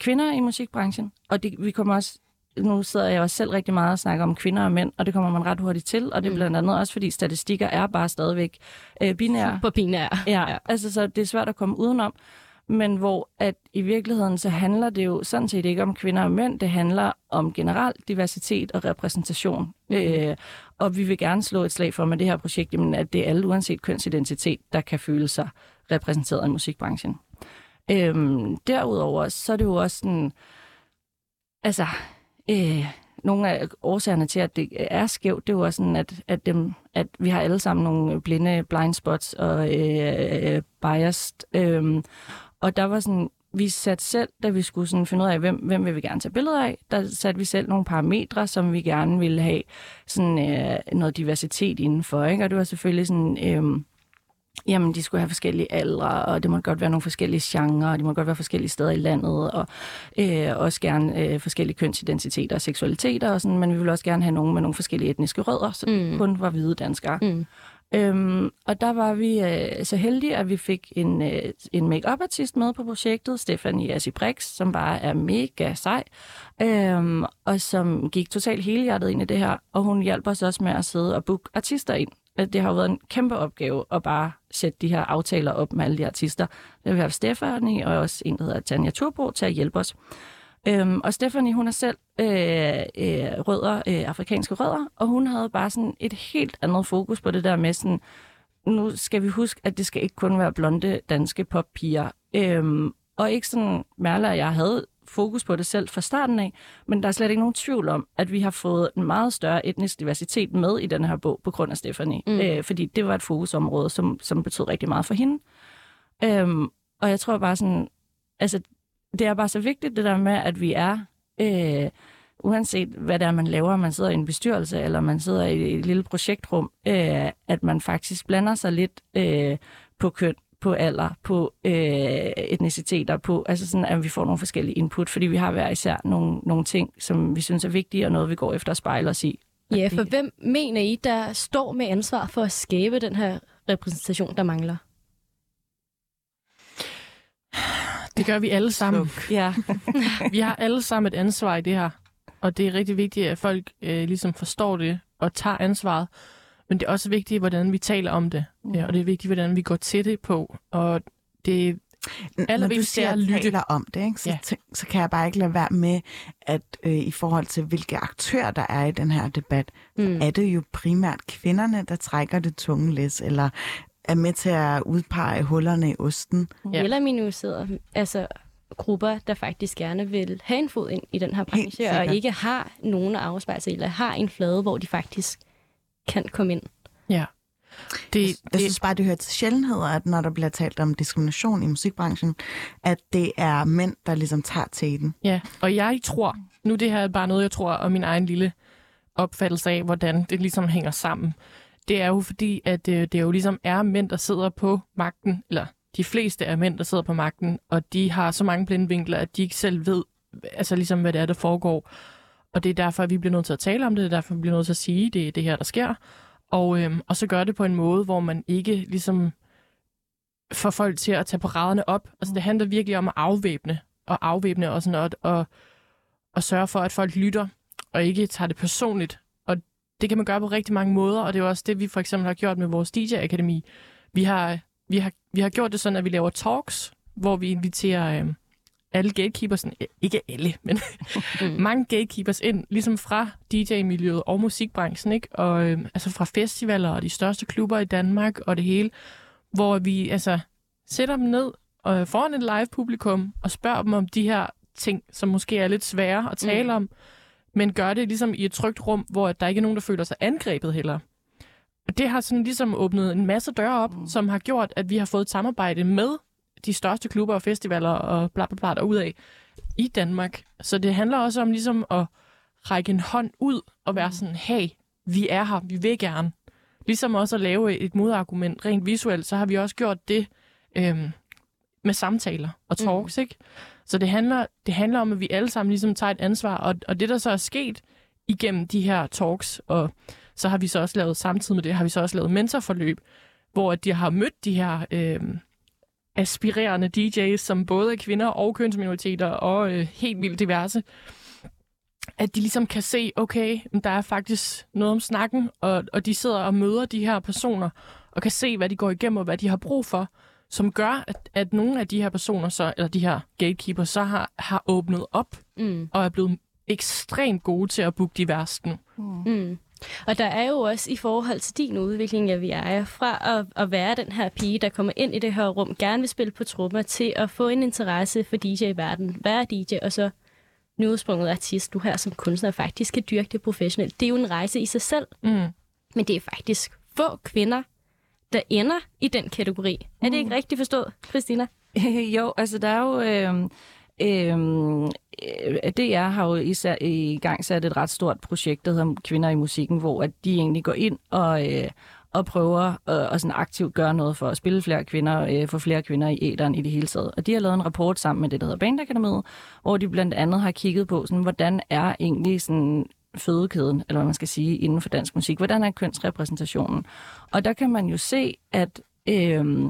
kvinder i musikbranchen. Og det, vi kommer også nu sidder jeg også selv rigtig meget og snakker om kvinder og mænd, og det kommer man ret hurtigt til, og det er Mm. blandt andet også, fordi statistikker er bare stadigvæk øh, binære. På binær. Ja, ja, altså så det er svært at komme udenom. Men hvor at i virkeligheden så handler det jo sådan set ikke om kvinder og mænd, det handler om generel diversitet og repræsentation. Mm. Øh, og vi vil gerne slå et slag for med det her projekt, jamen, at det er alle uanset kønsidentitet, der kan føle sig repræsenteret i musikbranchen. Øhm, derudover så er det jo også sådan, altså, øh, nogle af årsagerne til, at det er skævt, det er jo også sådan, at, at, dem, at vi har alle sammen nogle blinde blind spots og øh, biased. Øh, og der var sådan, vi satte selv, da vi skulle sådan finde ud af, hvem, hvem vil vi gerne tage billeder af, der satte vi selv nogle parametre, som vi gerne ville have sådan, øh, noget diversitet indenfor. Ikke? Og det var selvfølgelig sådan... Øh, Jamen, de skulle have forskellige aldre, og det måtte godt være nogle forskellige genrer, og de måtte godt være forskellige steder i landet, og øh, også gerne øh, forskellige kønsidentiteter og seksualiteter, og sådan, men vi ville også gerne have nogen med nogle forskellige etniske rødder, så Mm. kun var hvide danskere. Mm. Øhm, og der var vi øh, så heldige, at vi fik en, øh, en make artist med på projektet, Stephanie Asibrix, som bare er mega sej, øhm, og som gik totalt helhjertet ind i det her, og hun hjalp os også med at sidde og booke artister ind at det har jo været en kæmpe opgave at bare sætte de her aftaler op med alle de artister. Det har vi haft Stephanie og også en, der hedder Tanja Turbo, til at hjælpe os. Øhm, og Stephanie, hun er selv øh, øh, rødder, øh, afrikanske rødder, og hun havde bare sådan et helt andet fokus på det der med sådan, nu skal vi huske, at det skal ikke kun være blonde danske poppiger. Øhm, og ikke sådan, Merle og jeg havde fokus på det selv fra starten af, men der er slet ikke nogen tvivl om, at vi har fået en meget større etnisk diversitet med i den her bog på grund af Stephanie. Mm. Øh, fordi det var et fokusområde, som, som betød rigtig meget for hende. Øhm, og jeg tror bare sådan, altså det er bare så vigtigt det der med, at vi er, øh, uanset hvad det er, man laver, man sidder i en bestyrelse, eller man sidder i et lille projektrum, øh, at man faktisk blander sig lidt øh, på køn, på alder, på øh, etniciteter, på, altså sådan, at vi får nogle forskellige input, fordi vi har hver især nogle, nogle ting, som vi synes er vigtige, og noget, vi går efter at spejle os i. Ja, det- for hvem mener I, der står med ansvar for at skabe den her repræsentation, der mangler? Det gør vi alle sammen. Ja, Vi har alle sammen et ansvar i det her. Og det er rigtig vigtigt, at folk øh, ligesom forstår det og tager ansvaret. Men det er også vigtigt, hvordan vi taler om det. Mm. Ja, og det er vigtigt, hvordan vi går til det på. Og det Når du er siger, at lytte. taler om det, ikke, så, Ja. ja. så kan jeg bare ikke lade være med, at øh, i forhold til, hvilke aktører der er i den her debat, Mm. er det jo primært kvinderne, der trækker det tunge læs, eller er med til at udpege hullerne i osten. Ja. Eller minoriserede altså grupper, der faktisk gerne vil have en fod ind i den her branche, og ikke har nogen at afspejle sig, eller har en flade, hvor de faktisk kan komme ind. Ja. Det, Jeg det, synes bare, det hører til sjældenheder, at når der bliver talt om diskrimination i musikbranchen, at det er mænd, der ligesom tager teten. ja, og jeg tror, nu det her er bare noget, jeg tror om min egen lille opfattelse af, hvordan det ligesom hænger sammen. Det er jo fordi, at øh, det jo ligesom er mænd, der sidder på magten, eller de fleste er mænd, der sidder på magten, og de har så mange blindvinkler, at de ikke selv ved, altså ligesom, hvad det er, der foregår. Og det er derfor, at vi bliver nødt til at tale om det, det er derfor, vi bliver nødt til at sige, at det er det her, der sker. Og, øhm, og så gør det på en måde, hvor man ikke ligesom får folk til at tage paraderne op. Altså det handler virkelig om at afvæbne, og afvæbne og sådan noget, og, og sørge for, at folk lytter, og ikke tager det personligt. Og det kan man gøre på rigtig mange måder, og det er jo også det, vi for eksempel har gjort med vores DJ-akademi. Vi har, vi har, vi har gjort det sådan, at vi laver talks, hvor vi inviterer Øhm, alle gatekeepers, ikke alle, men Mm. mange gatekeepers ind, ligesom fra DJ-miljøet og musikbranchen, ikke? Og øh, altså fra festivaler og de største klubber i Danmark og det hele, hvor vi altså sætter dem ned og foran et live publikum og spørger dem om de her ting, som måske er lidt svære at tale Mm. mm. om, men gør det ligesom i et trygt rum, hvor der ikke er nogen, der føler sig angrebet heller. Og det har sådan ligesom åbnet en masse døre op, mm. som har gjort, at vi har fået et samarbejde med de største klubber og festivaler og bla bla bla derudad i Danmark. Så det handler også om ligesom at række en hånd ud og være sådan, hey, vi er her, vi vil gerne. Ligesom også at lave et modargument rent visuelt, så har vi også gjort det øhm, med samtaler og talks, mm. ikke? Så det handler, det handler om, at vi alle sammen ligesom tager et ansvar, og, og det, der så er sket igennem de her talks, og så har vi så også lavet, samtidig med det, har vi så også lavet mentorforløb, hvor at de har mødt de her øhm, aspirerende DJ's, som både er kvinder og kønsminoriteter og øh, helt vildt diverse, at de ligesom kan se, okay, men der er faktisk noget om snakken, og, og de sidder og møder de her personer, og kan se, hvad de går igennem, og hvad de har brug for, som gør, at, at nogle af de her personer, så, eller de her gatekeepers, så har, har åbnet op, Mm. og er blevet ekstremt gode til at booke de værste nu. Mm. Og der er jo også i forhold til din udvikling, at vi er fra at, at være den her pige, der kommer ind i det her rum, gerne vil spille på trommer, til at få en interesse for DJ-verden, være DJ, og så nyudsprunget artist, du her som kunstner faktisk kan dyrke det professionelt. Det er jo en rejse i sig selv, Mm. men det er faktisk få kvinder, der ender i den kategori. Er det ikke rigtigt forstået, Christina? jo, altså der er jo... Øh, Øhm, øh, DR har jo især i gang sat et ret stort projekt, der hedder Kvinder i musikken, hvor at de egentlig går ind og, øh, og prøver at og sådan aktivt gøre noget for at spille flere kvinder, øh, få flere kvinder i æderen i det hele taget. Og de har lavet en rapport sammen med det, der hedder Bandakademiet, hvor de blandt andet har kigget på, sådan, hvordan er egentlig sådan fødekæden, eller hvad man skal sige, inden for dansk musik. Hvordan er kønsrepræsentationen? Og der kan man jo se, at, øh,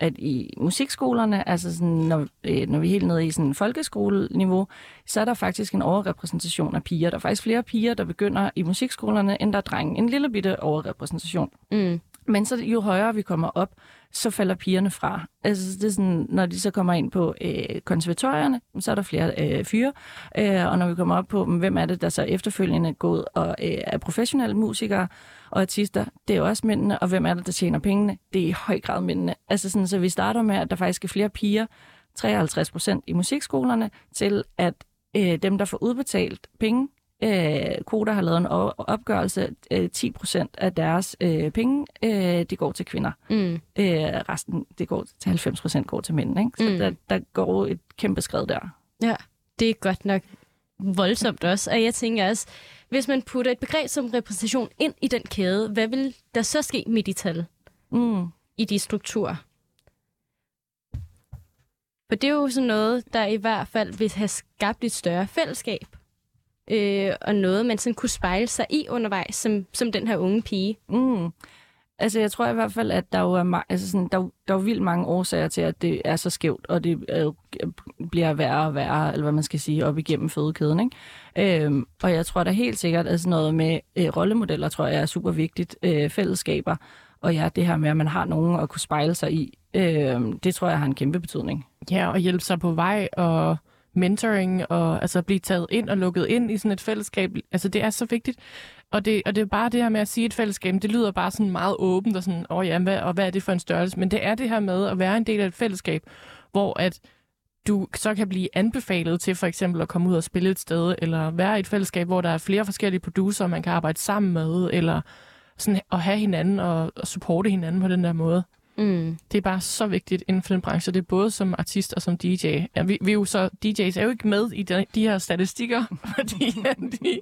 at i musikskolerne, altså sådan, når, øh, når vi er helt nede i sådan folkeskoleniveau, så er der faktisk en overrepræsentation af piger. Der er faktisk flere piger, der begynder i musikskolerne, end der er drenge. En lille bitte overrepræsentation. Mm. Men så jo højere vi kommer op, så falder pigerne fra. Altså det er sådan, når de så kommer ind på øh, konservatorierne, så er der flere øh, fyre. Øh, og når vi kommer op på, hvem er det, der så efterfølgende går ud og øh, er professionelle musikere og artister, det er også mændene. Og hvem er det, der tjener pengene? Det er i høj grad mændene. Altså sådan, så vi starter med, at der faktisk er flere piger, 53 procent i musikskolerne, til at øh, dem, der får udbetalt penge, øh, Koda har lavet en opgørelse, øh, 10 procent af deres øh, penge, øh, det går til kvinder. Mm. Øh, resten, det går til 90 procent går til mænd. Ikke? Så Mm. der, der går et kæmpe skred der. Ja, det er godt nok voldsomt også. Og jeg tænker også, hvis man putter et begreb som repræsentation ind i den kæde, hvad vil der så ske med de tal Mm. i de strukturer? For det er jo sådan noget, der i hvert fald vil have skabt et større fællesskab. Øh, og noget, man sådan kunne spejle sig i undervejs, som, som den her unge pige. Mm. Altså, jeg tror i hvert fald, at der jo er, altså sådan, der, er der er vildt mange årsager til, at det er så skævt, og det jo, bliver værre og værre, eller hvad man skal sige, op igennem fødekæden. Ikke? Øhm, og jeg tror da helt sikkert, at sådan noget med øh, rollemodeller, tror jeg er super vigtigt. Øh, fællesskaber, og ja, det her med, at man har nogen at kunne spejle sig i, øh, det tror jeg har en kæmpe betydning. Ja, og hjælpe sig på vej, og mentoring, og altså blive taget ind og lukket ind i sådan et fællesskab. Altså, det er så vigtigt. Og det, og det er bare det her med at sige et fællesskab, det lyder bare sådan meget åbent, og sådan, åh oh ja, hvad, og hvad er det for en størrelse? Men det er det her med at være en del af et fællesskab, hvor at du så kan blive anbefalet til for eksempel at komme ud og spille et sted, eller være i et fællesskab, hvor der er flere forskellige producer, man kan arbejde sammen med, eller sådan at have hinanden og, og supporte hinanden på den der måde. Mm. Det er bare så vigtigt inden for den branche. Det er både som artist og som DJ. Ja, vi, vi er jo så, DJ's er jo ikke med i de, de her statistikker, fordi de,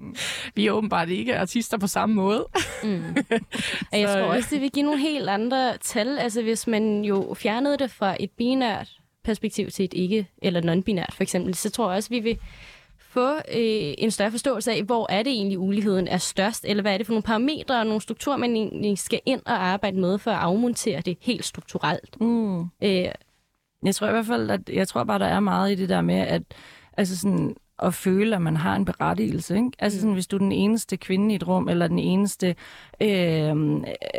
vi er åbenbart ikke artister på samme måde. Mm. Og jeg Så, tror øh, også, det vil give nogle helt andre tal. Altså hvis man jo fjernede det fra et binært perspektiv til et ikke- eller non-binært for eksempel, så tror jeg også, vi vil få øh, en større forståelse af, hvor er det egentlig uligheden er størst, eller hvad er det for nogle parametre og nogle strukturer, man egentlig skal ind og arbejde med for at afmontere det helt strukturelt. Mm. Øh, Jeg tror i hvert fald, at jeg tror bare, der er meget i det der med, at altså sådan, at føle, at man har en berettigelse. Ikke? Altså sådan, hvis du er den eneste kvinde i et rum, eller den eneste, øh,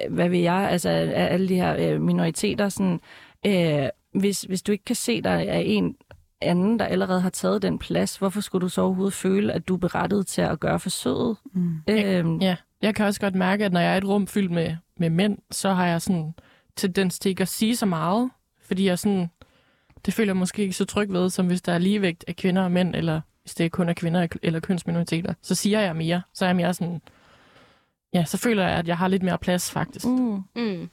hvad ved jeg, altså af alle de her øh, minoriteter, sådan, øh, hvis, hvis du ikke kan se, der er en anden, der allerede har taget den plads, hvorfor skulle du så overhovedet føle, at du er berettiget til at gøre forsøget? Mm. Øh, Ja, jeg kan også godt mærke, at når jeg er i et rum fyldt med, med mænd, så har jeg sådan tendens til ikke at sige så meget, fordi jeg sådan, det føler jeg måske ikke så tryg ved, som hvis der er ligevægt af kvinder og mænd, eller hvis det kun er kvinder eller kønsminoriteter, så siger jeg mere. Så er jeg mere sådan, ja, så føler jeg, at jeg har lidt mere plads faktisk. mm. mm.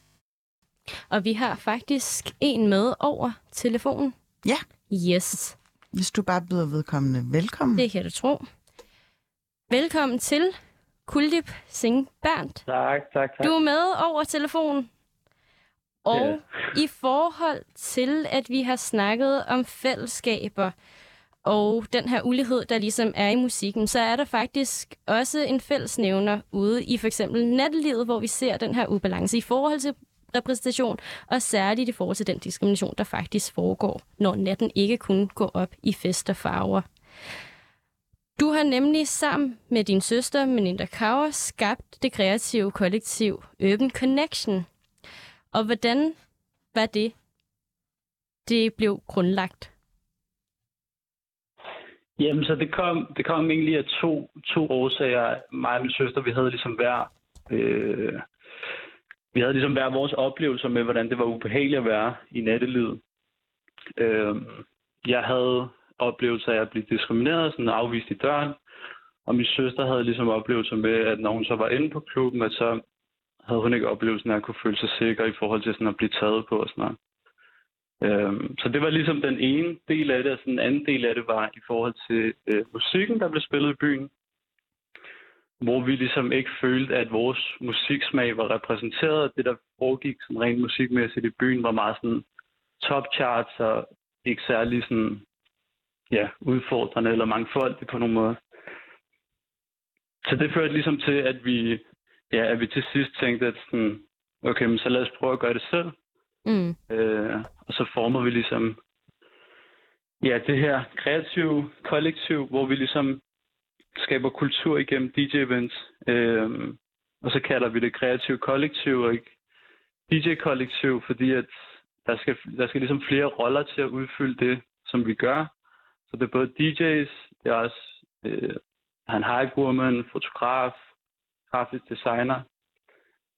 Og vi har faktisk en med over telefonen. Ja. Yes, Hvis du bare byder vedkommende velkommen. det kan du tro. Velkommen til Kuldip Singh Berndt. Tak, tak, tak. Du er med over telefonen. Og Ja. i forhold til, at vi har snakket om fællesskaber og den her ulighed, der ligesom er i musikken, så er der faktisk også en fællesnævner ude i for eksempel nattelivet, hvor vi ser den her ubalance i forhold til repræsentation, og særligt i forhold til den diskrimination, der faktisk foregår, når natten ikke kun går op i fest og farver. Du har nemlig sammen med din søster, Melinda Kauer, skabt det kreative kollektiv Urban Connection. Og hvordan var det, det blev grundlagt? Jamen, så det kom, det kom egentlig af to, to årsager. Mig og min søster, vi havde ligesom hver, øh, vi havde ligesom hver vores oplevelser med, hvordan det var ubehageligt at være i nattelivet. Øh, jeg havde oplevelser af at blive diskrimineret, sådan afvist i døren. Og min søster havde ligesom oplevelser med, at når hun så var inde på klubben, at så havde hun ikke oplevelsen af at kunne føle sig sikker i forhold til sådan at blive taget på og sådan noget. Øhm, så det var ligesom den ene del af det, og sådan den anden del af det var i forhold til øh, musikken, der blev spillet i byen. Hvor vi ligesom ikke følte, at vores musiksmag var repræsenteret, det der foregik sådan rent musikmæssigt i byen var meget sådan top charts og ikke særlig sådan, ja, udfordrende eller mangfoldigt på nogen måde. Så det førte ligesom til, at vi, ja, at vi til sidst tænkte, at sådan, okay, men så lad os prøve at gøre det selv. Mm. Øh, og så former vi ligesom ja, det her kreative kollektiv, hvor vi ligesom skaber kultur igennem DJ-events. Øh, og så kalder vi det kreative kollektiv og ikke DJ-kollektiv, fordi at der skal, der skal ligesom flere roller til at udfylde det, som vi gør. Så det er både DJ's, det er også øh, han woman, fotograf, grafisk designer.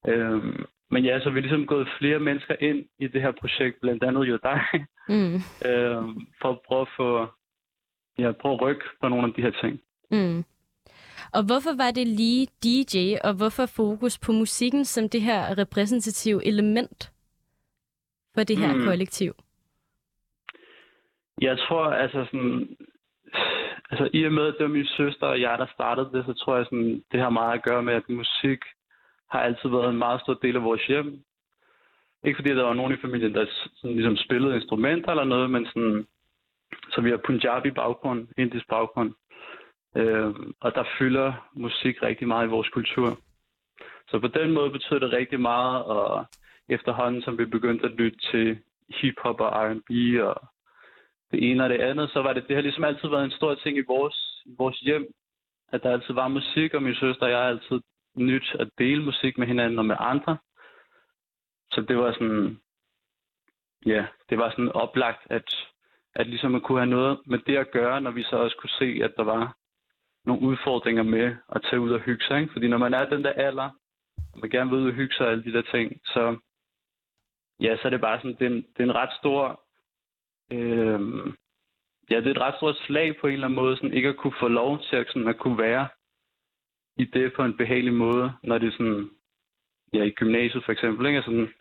Øhm, men ja, så er vi ligesom gået flere mennesker ind i det her projekt, blandt andet jo dig, Mm. øhm, for at prøve at få, ja, prøve at rykke på nogle af de her ting. Mm. Og hvorfor var det lige DJ, og hvorfor fokus på musikken som det her repræsentative element for det her Mm. kollektiv? Jeg tror, altså sådan, altså i og med, at det var min søster og jeg, der startede det, så tror jeg, sådan, det har meget at gøre med, at musik har altid været en meget stor del af vores hjem. Ikke fordi der var nogen i familien, der sådan, ligesom spillede instrumenter eller noget, men sådan, så vi har Punjabi baggrund, indisk baggrund. Øh, og der fylder musik rigtig meget i vores kultur. Så på den måde betyder det rigtig meget, og efterhånden, som vi begyndte at lytte til hiphop og R&B og det ene og det andet, så var det, det har ligesom altid været en stor ting i vores, i vores hjem, at der altid var musik, og min søster og jeg har altid nyt at dele musik med hinanden og med andre. Så det var sådan, ja, det var sådan oplagt, at, at ligesom at kunne have noget med det at gøre, når vi så også kunne se, at der var nogle udfordringer med at tage ud og hygge sig. Ikke? Fordi når man er den der alder, og man gerne vil ud og hygge sig og alle de der ting, så, ja, så er det bare sådan, det er en, det er en ret stor øh, ja, det er et ret stort slag på en eller anden måde, sådan ikke at kunne få lov til at, sådan, at kunne være i det på en behagelig måde, når det er sådan, ja, i gymnasiet for eksempel, ikke? Altså sådan,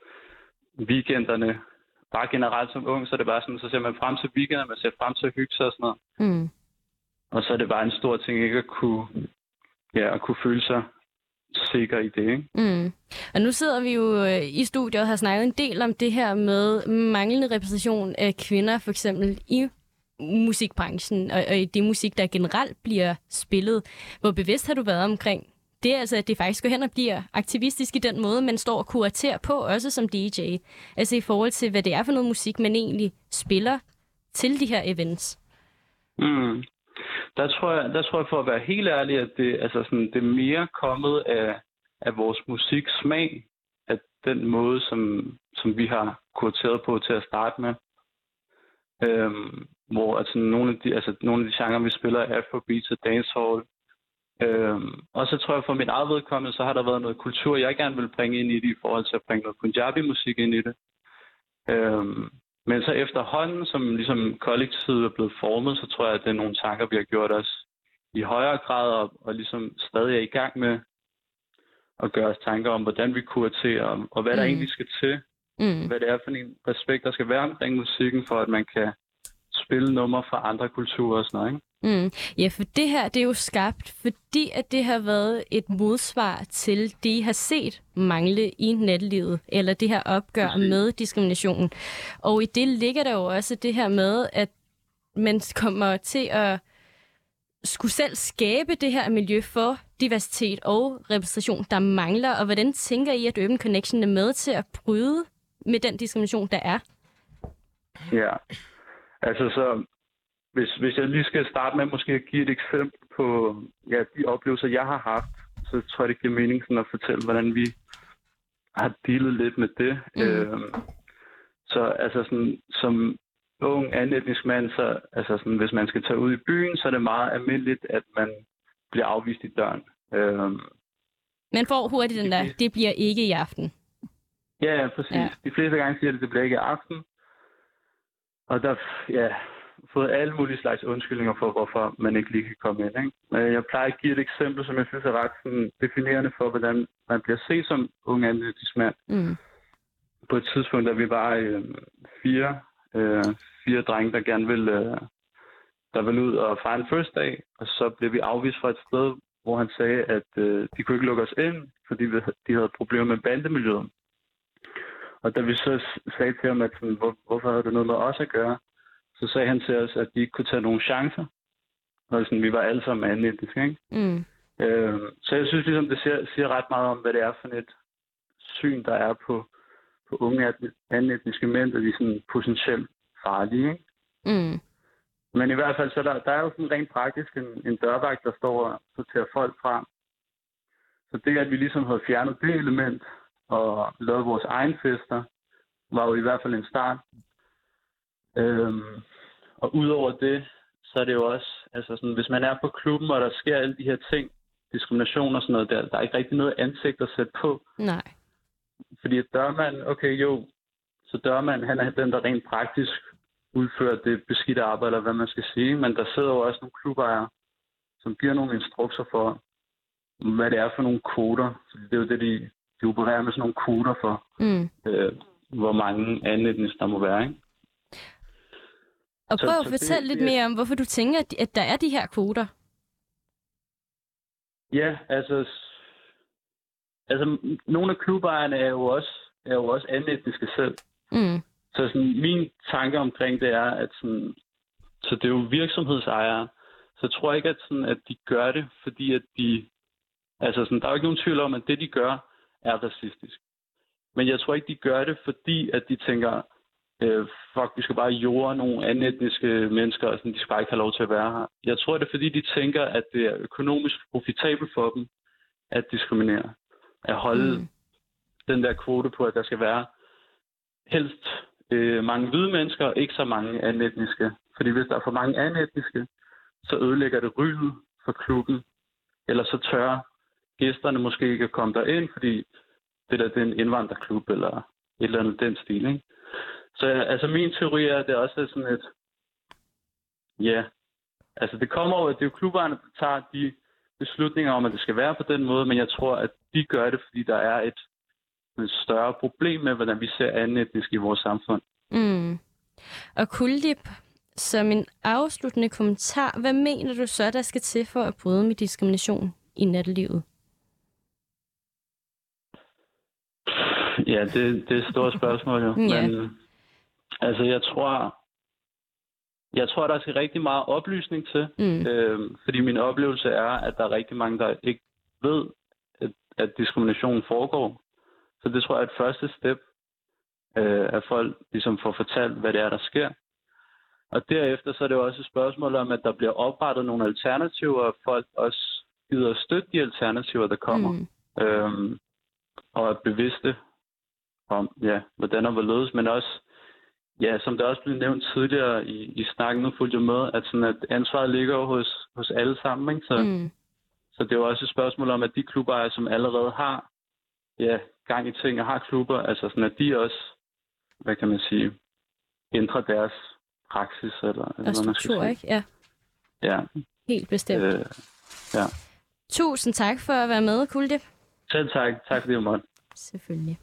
weekenderne, bare generelt som ung, så er det bare sådan, så ser man frem til weekenden, man ser frem til at hygge sig og sådan noget. Mm. Og så er det bare en stor ting ikke at kunne, ja, at kunne føle sig sikker i det, ikke? Mm. Og nu sidder vi jo øh, i studiet og har snakket en del om det her med manglende repræsentation af kvinder, for eksempel i musikbranchen og, og i det musik, der generelt bliver spillet. Hvor bevidst har du været omkring det, er altså, at det faktisk går hen og bliver aktivistisk i den måde, man står og kuraterer på, også som DJ. Altså i forhold til, hvad det er for noget musik, man egentlig spiller til de her events. Mm. Der tror jeg, der tror jeg for at være helt ærlig, at det, altså sådan, det er mere kommet af, af vores musiksmag, at den måde, som, som vi har kurateret på til at starte med. Øhm, hvor altså, nogle, af de, altså, nogle af de genrer, vi spiller, er afrobeats og dancehall. Øhm, og så tror jeg for mit eget vedkommende, så har der været noget kultur, jeg gerne vil bringe ind i det, i forhold til at bringe noget Punjabi-musik ind i det. Øhm, men så efterhånden, som ligesom kollektivet er blevet formet, så tror jeg, at det er nogle tanker, vi har gjort os i højere grad, og, og ligesom stadig er i gang med at gøre os tanker om, hvordan vi kuraterer, og, og hvad der Mm. egentlig skal til, Mm. hvad det er for en respekt, der skal være omkring musikken, for at man kan spille numre fra andre kulturer og sådan noget, ikke? Mm. Ja, for det her, det er jo skabt, fordi at det har været et modsvar til det, I har set mangle i natlivet, eller det her opgør Præcis. med diskriminationen. Og i det ligger der jo også det her med, at man kommer til at skulle selv skabe det her miljø for diversitet og repræsentation, der mangler. Og hvordan tænker I, at Urban Connection er med til at bryde med den diskrimination, der er? Ja, altså så, hvis, hvis jeg lige skal starte med måske at give et eksempel på ja, de oplevelser, jeg har haft, så tror jeg, det giver mening sådan at fortælle, hvordan vi har dealet lidt med det. Mm. Øhm, så altså sådan, som ung anden etnisk mand, så altså sådan, hvis man skal tage ud i byen, så er det meget almindeligt, at man bliver afvist i døren. Øhm, Man får hurtigt den der, det bliver ikke i aften. Ja, ja, præcis. Ja. De fleste gange siger det, at det bliver ikke i aften. Og der ja, fået alle mulige slags undskyldninger for, hvorfor man ikke lige kan komme ind. Ikke? Men jeg plejer at give et eksempel, som jeg synes er ret sådan, definerende for, hvordan man bliver set som ung atletisk mand. Mm. På et tidspunkt, da vi var øh, fire, øh, fire drenge, der gerne ville, øh, der ville ud og fejre en første dag, og så blev vi afvist fra et sted, hvor han sagde, at øh, de kunne ikke lukke os ind, fordi vi, de havde problemer med bandemiljøet. Og da vi så sagde til ham, at sådan, hvor, hvorfor havde det noget med os at gøre, så sagde han til os, at de ikke kunne tage nogen chancer. Og sådan, vi var alle sammen anden etniske, ikke? Mm. Øh, så jeg synes ligesom, det siger, siger ret meget om, hvad det er for et syn, der er på, på unge etni- anden etniske mænd, og de er sådan potentielt farlige, ikke? Mm. Men i hvert fald, så der, der er jo sådan rent praktisk en, en dørvagt, der står og sorterer folk fra. Så det, at vi ligesom havde fjernet det element og lavet vores egen fester, var jo i hvert fald en start. Øhm, og udover det, så er det jo også, altså sådan, hvis man er på klubben, og der sker alle de her ting, diskrimination og sådan noget der, der er ikke rigtig noget ansigt at sætte på. Nej. Fordi dørmanden, okay jo, så dørmanden, han er den, der rent praktisk udfører det beskidte arbejde, eller hvad man skal sige. Men der sidder jo også nogle klubejere, som giver nogle instrukser for, hvad det er for nogle koder. Så det er jo det, de, de opererer med sådan nogle koder for, Mm. øh, hvor mange etnisk der må være. Ikke? Og Så- prøv at så det- fortælle lidt mere om, hvorfor du tænker, at- at der er de her kvoter. Ja, altså, altså nogle af klubejerne er jo også, er jo også anden etniske selv. Mm. Så sådan, min tanke omkring det er, at sådan, så det er jo virksomhedsejere, så jeg tror ikke, at, sådan, at de gør det, fordi at de, altså sådan, der er jo ikke nogen tvivl om, at det de gør, er racistisk. Men jeg tror ikke, de gør det, fordi at de tænker, øh, fuck, vi skal bare jorde nogle anden etniske mennesker, og sådan, de skal bare ikke have lov til at være her. Jeg tror, det er fordi, de tænker, at det er økonomisk profitabelt for dem at diskriminere. At holde Mm. den der kvote på, at der skal være helst øh, mange hvide mennesker, og ikke så mange anden etniske. Fordi hvis der er for mange anden etniske, så ødelægger det ryget for klubben. Eller så tør gæsterne måske ikke at komme derind, fordi det der det er en indvandrerklub, eller et eller andet den stil. Ikke? Så altså min teori er, at det også er sådan et, ja, altså det kommer over, at det er jo klubberne, der tager de beslutninger om, at det skal være på den måde, men jeg tror, at de gør det, fordi der er et, et større problem med, hvordan vi ser anden etnisk i vores samfund. Mm. Og Kuldip, som en afsluttende kommentar, hvad mener du så, der skal til for at bryde med diskrimination i nattelivet? Ja, det, det er et stort spørgsmål jo. Ja. Men altså, jeg tror, jeg tror, der skal rigtig meget oplysning til. Mm. Øhm, fordi min oplevelse er, at der er rigtig mange, der ikke ved, at, at diskrimination foregår. Så det tror jeg er et første step, øh, at folk ligesom får fortalt, hvad det er, der sker. Og derefter så er det jo også et spørgsmål om, at der bliver oprettet nogle alternativer, og folk også gider at støtte de alternativer, der kommer. Mm. Øhm, og er bevidste om, ja, hvordan og hvorledes, men også, ja, som det også blev nævnt tidligere i, i snakken, nu fulgte jeg med, at, sådan, at ansvaret ligger jo hos, hos alle sammen, ikke? Så, mm. Så det er jo også et spørgsmål om, at de klubber, som allerede har ja, gang i ting og har klubber, altså sådan, at de også, hvad kan man sige, ændrer deres praksis, eller, eller Og man skal struktur, sige. ikke? Ja, Ja, helt bestemt. øh, ja. Tusind tak for at være med, Kuldip. Selv tak. Tak fordi du måtte. Selvfølgelig.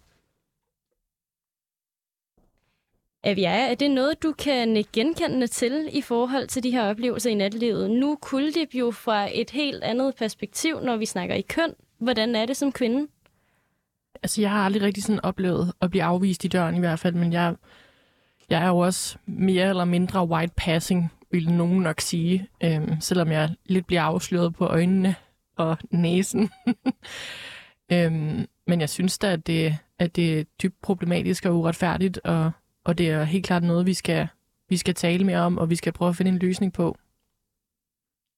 Avia, er det noget, du kan genkende til i forhold til de her oplevelser i nattelivet? Nu Kuldip jo fra et helt andet perspektiv, når vi snakker i køn. Hvordan er det som kvinde? Altså, jeg har aldrig rigtig sådan oplevet at blive afvist i døren i hvert fald, men jeg, jeg er jo også mere eller mindre white passing, vil nogen nok sige, øhm, selvom jeg lidt bliver afsløret på øjnene og næsen. øhm, men jeg synes da, at det, at det er dybt problematisk og uretfærdigt, og, og det er helt klart noget, vi skal, vi skal tale mere om, og vi skal prøve at finde en løsning på.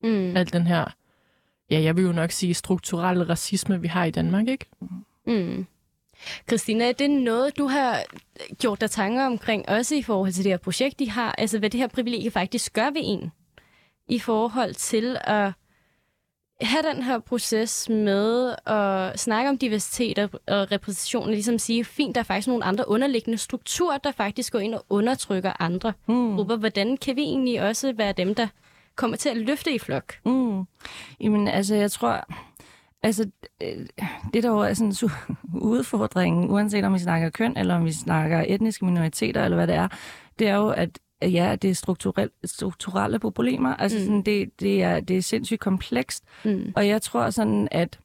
Mm. Alt den her, ja, jeg vil jo nok sige strukturelle racisme, vi har i Danmark, ikke? Mm. Christina, er det noget, du har gjort dig tanker omkring, også i forhold til det her projekt, de har? Altså, hvad det her privilegie faktisk gør ved en, i forhold til at have den her proces med at snakke om diversitet og, og repræsentation, og ligesom sige, fint, der er faktisk nogle andre underliggende strukturer, der faktisk går ind og undertrykker andre Mm. grupper. Hvordan kan vi egentlig også være dem, der kommer til at løfte i flok? Mm. Jamen, altså, jeg tror... Altså, øh, det der jo er sådan en su- udfordring, uanset om vi snakker køn, eller om vi snakker etniske minoriteter, eller hvad det er, det er jo, at ja, det er strukturelle, strukturelle problemer. Altså, Mm. sådan, det, det, er, det er sindssygt komplekst. Mm. Og jeg tror sådan, at,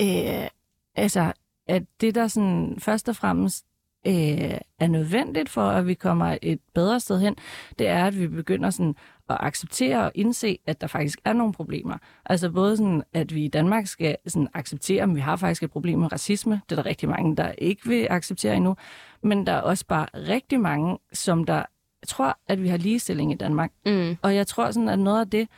øh, altså, at det, der sådan først og fremmest øh, er nødvendigt for, at vi kommer et bedre sted hen, det er, at vi begynder sådan at acceptere og indse, at der faktisk er nogle problemer. Altså både sådan, at vi i Danmark skal sådan acceptere, at vi har faktisk et problem med racisme. Det er der rigtig mange, der ikke vil acceptere endnu. Men der er også bare rigtig mange, som der tror, at vi har ligestilling i Danmark. Mm. Og jeg tror sådan, at noget af det,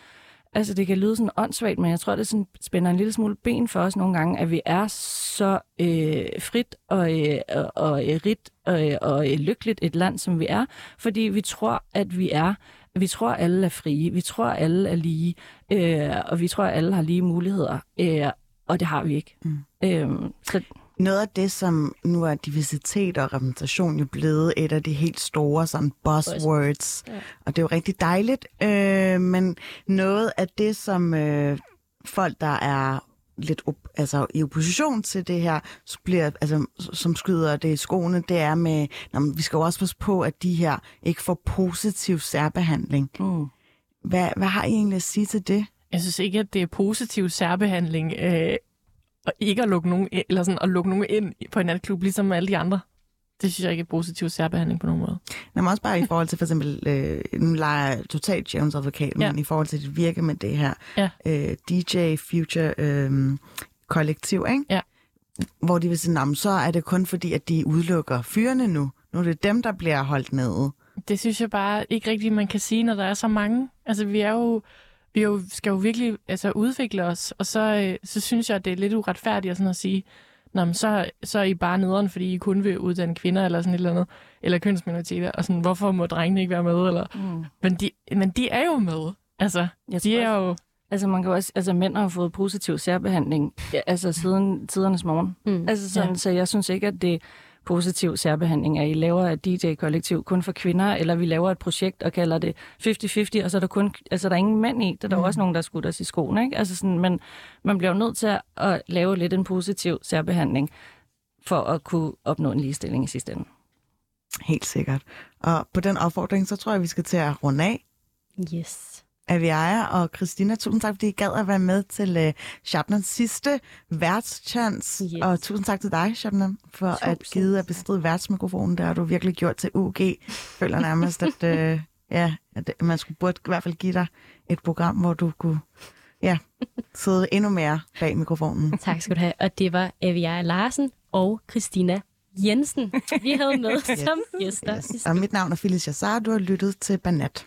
altså det kan lyde sådan åndssvagt, men jeg tror, det sådan spænder en lille smule ben for os nogle gange, at vi er så øh, frit og, øh, og, og øh, rigt og, øh, og øh, lykkeligt et land, som vi er, fordi vi tror, at vi er vi tror, at alle er frie. Vi tror, at alle er lige. Øh, og vi tror, at alle har lige muligheder. Øh, og det har vi ikke. Mm. Øh, så Noget af det, som nu er diversitet og repræsentation jo blevet et af de helt store sådan buzzwords, Ja. og det er jo rigtig dejligt, øh, men noget af det, som øh, folk, der er lidt op, altså i opposition til det her, så bliver, altså, som skyder det i skoene, det er med, nå, vi skal jo også passe på, at de her ikke får positiv særbehandling. mm. Hvad, hvad har I egentlig at sige til det? Jeg synes ikke, at det er positiv særbehandling øh, og ikke at lukke nogen, ind- eller sådan, at lukke nogen ind på en natklub, ligesom alle de andre. Det synes jeg ikke er positiv særbehandling på nogen måde. Nå, men også bare i forhold til for eksempel, øh, nu leger jeg totalt Jones advokat, Ja. men i forhold til dit virke med det her Ja. øh, DJ Future øh, kollektiv, ikke? Ja. Hvor de vil sige, "Nå, men så er det kun fordi, at de udelukker fyrene nu. Nu er det dem, der bliver holdt nede. Det synes jeg bare ikke rigtigt, man kan sige, når der er så mange. Altså, vi er jo, vi er jo, skal jo virkelig altså, udvikle os, og så, øh, så synes jeg, at det er lidt uretfærdigt at, sådan at sige, Nå, men så, så er I bare nederen, fordi I kun vil uddanne kvinder eller sådan et eller andet, eller kønsminoriteter, og sådan, hvorfor må drengene ikke være med? Eller... Mm. Men, de, men de er jo med. Altså, Jeg de er jo... Altså, man kan også, altså, mænd har fået positiv særbehandling ja, altså, siden tidernes morgen. Mm. Altså, sådan, Ja. Så jeg synes ikke, at det positiv særbehandling, at I laver et DJ-kollektiv kun for kvinder, eller vi laver et projekt og kalder det 50-50, og så er der kun, altså der er ingen mænd i. Der er der mm. også nogen, der skutter os i skoene, ikke? Altså sådan, men man bliver jo nødt til at, at lave lidt en positiv særbehandling, for at kunne opnå en ligestilling i sidste ende. Helt sikkert. Og på den opfordring, så tror jeg, vi skal til at runde af. Yes. Aviaja og Christina, tusind tak, fordi I gad at være med til uh, Shabnams sidste værtschance. Yes. Og tusind tak til dig, Shabnam, for Tusind at give at bestride værtsmikrofonen. Det har du virkelig gjort til UG. Føler nærmest, at, uh, ja, at man skulle burde i hvert fald give dig et program, hvor du kunne ja, sidde endnu mere bag mikrofonen. Tak skal du have. Og det var Avia Larsen og Christina Jensen, vi havde med som gæster. Yes. Og mit navn er Phyllis Jassar, du har lyttet til Banat.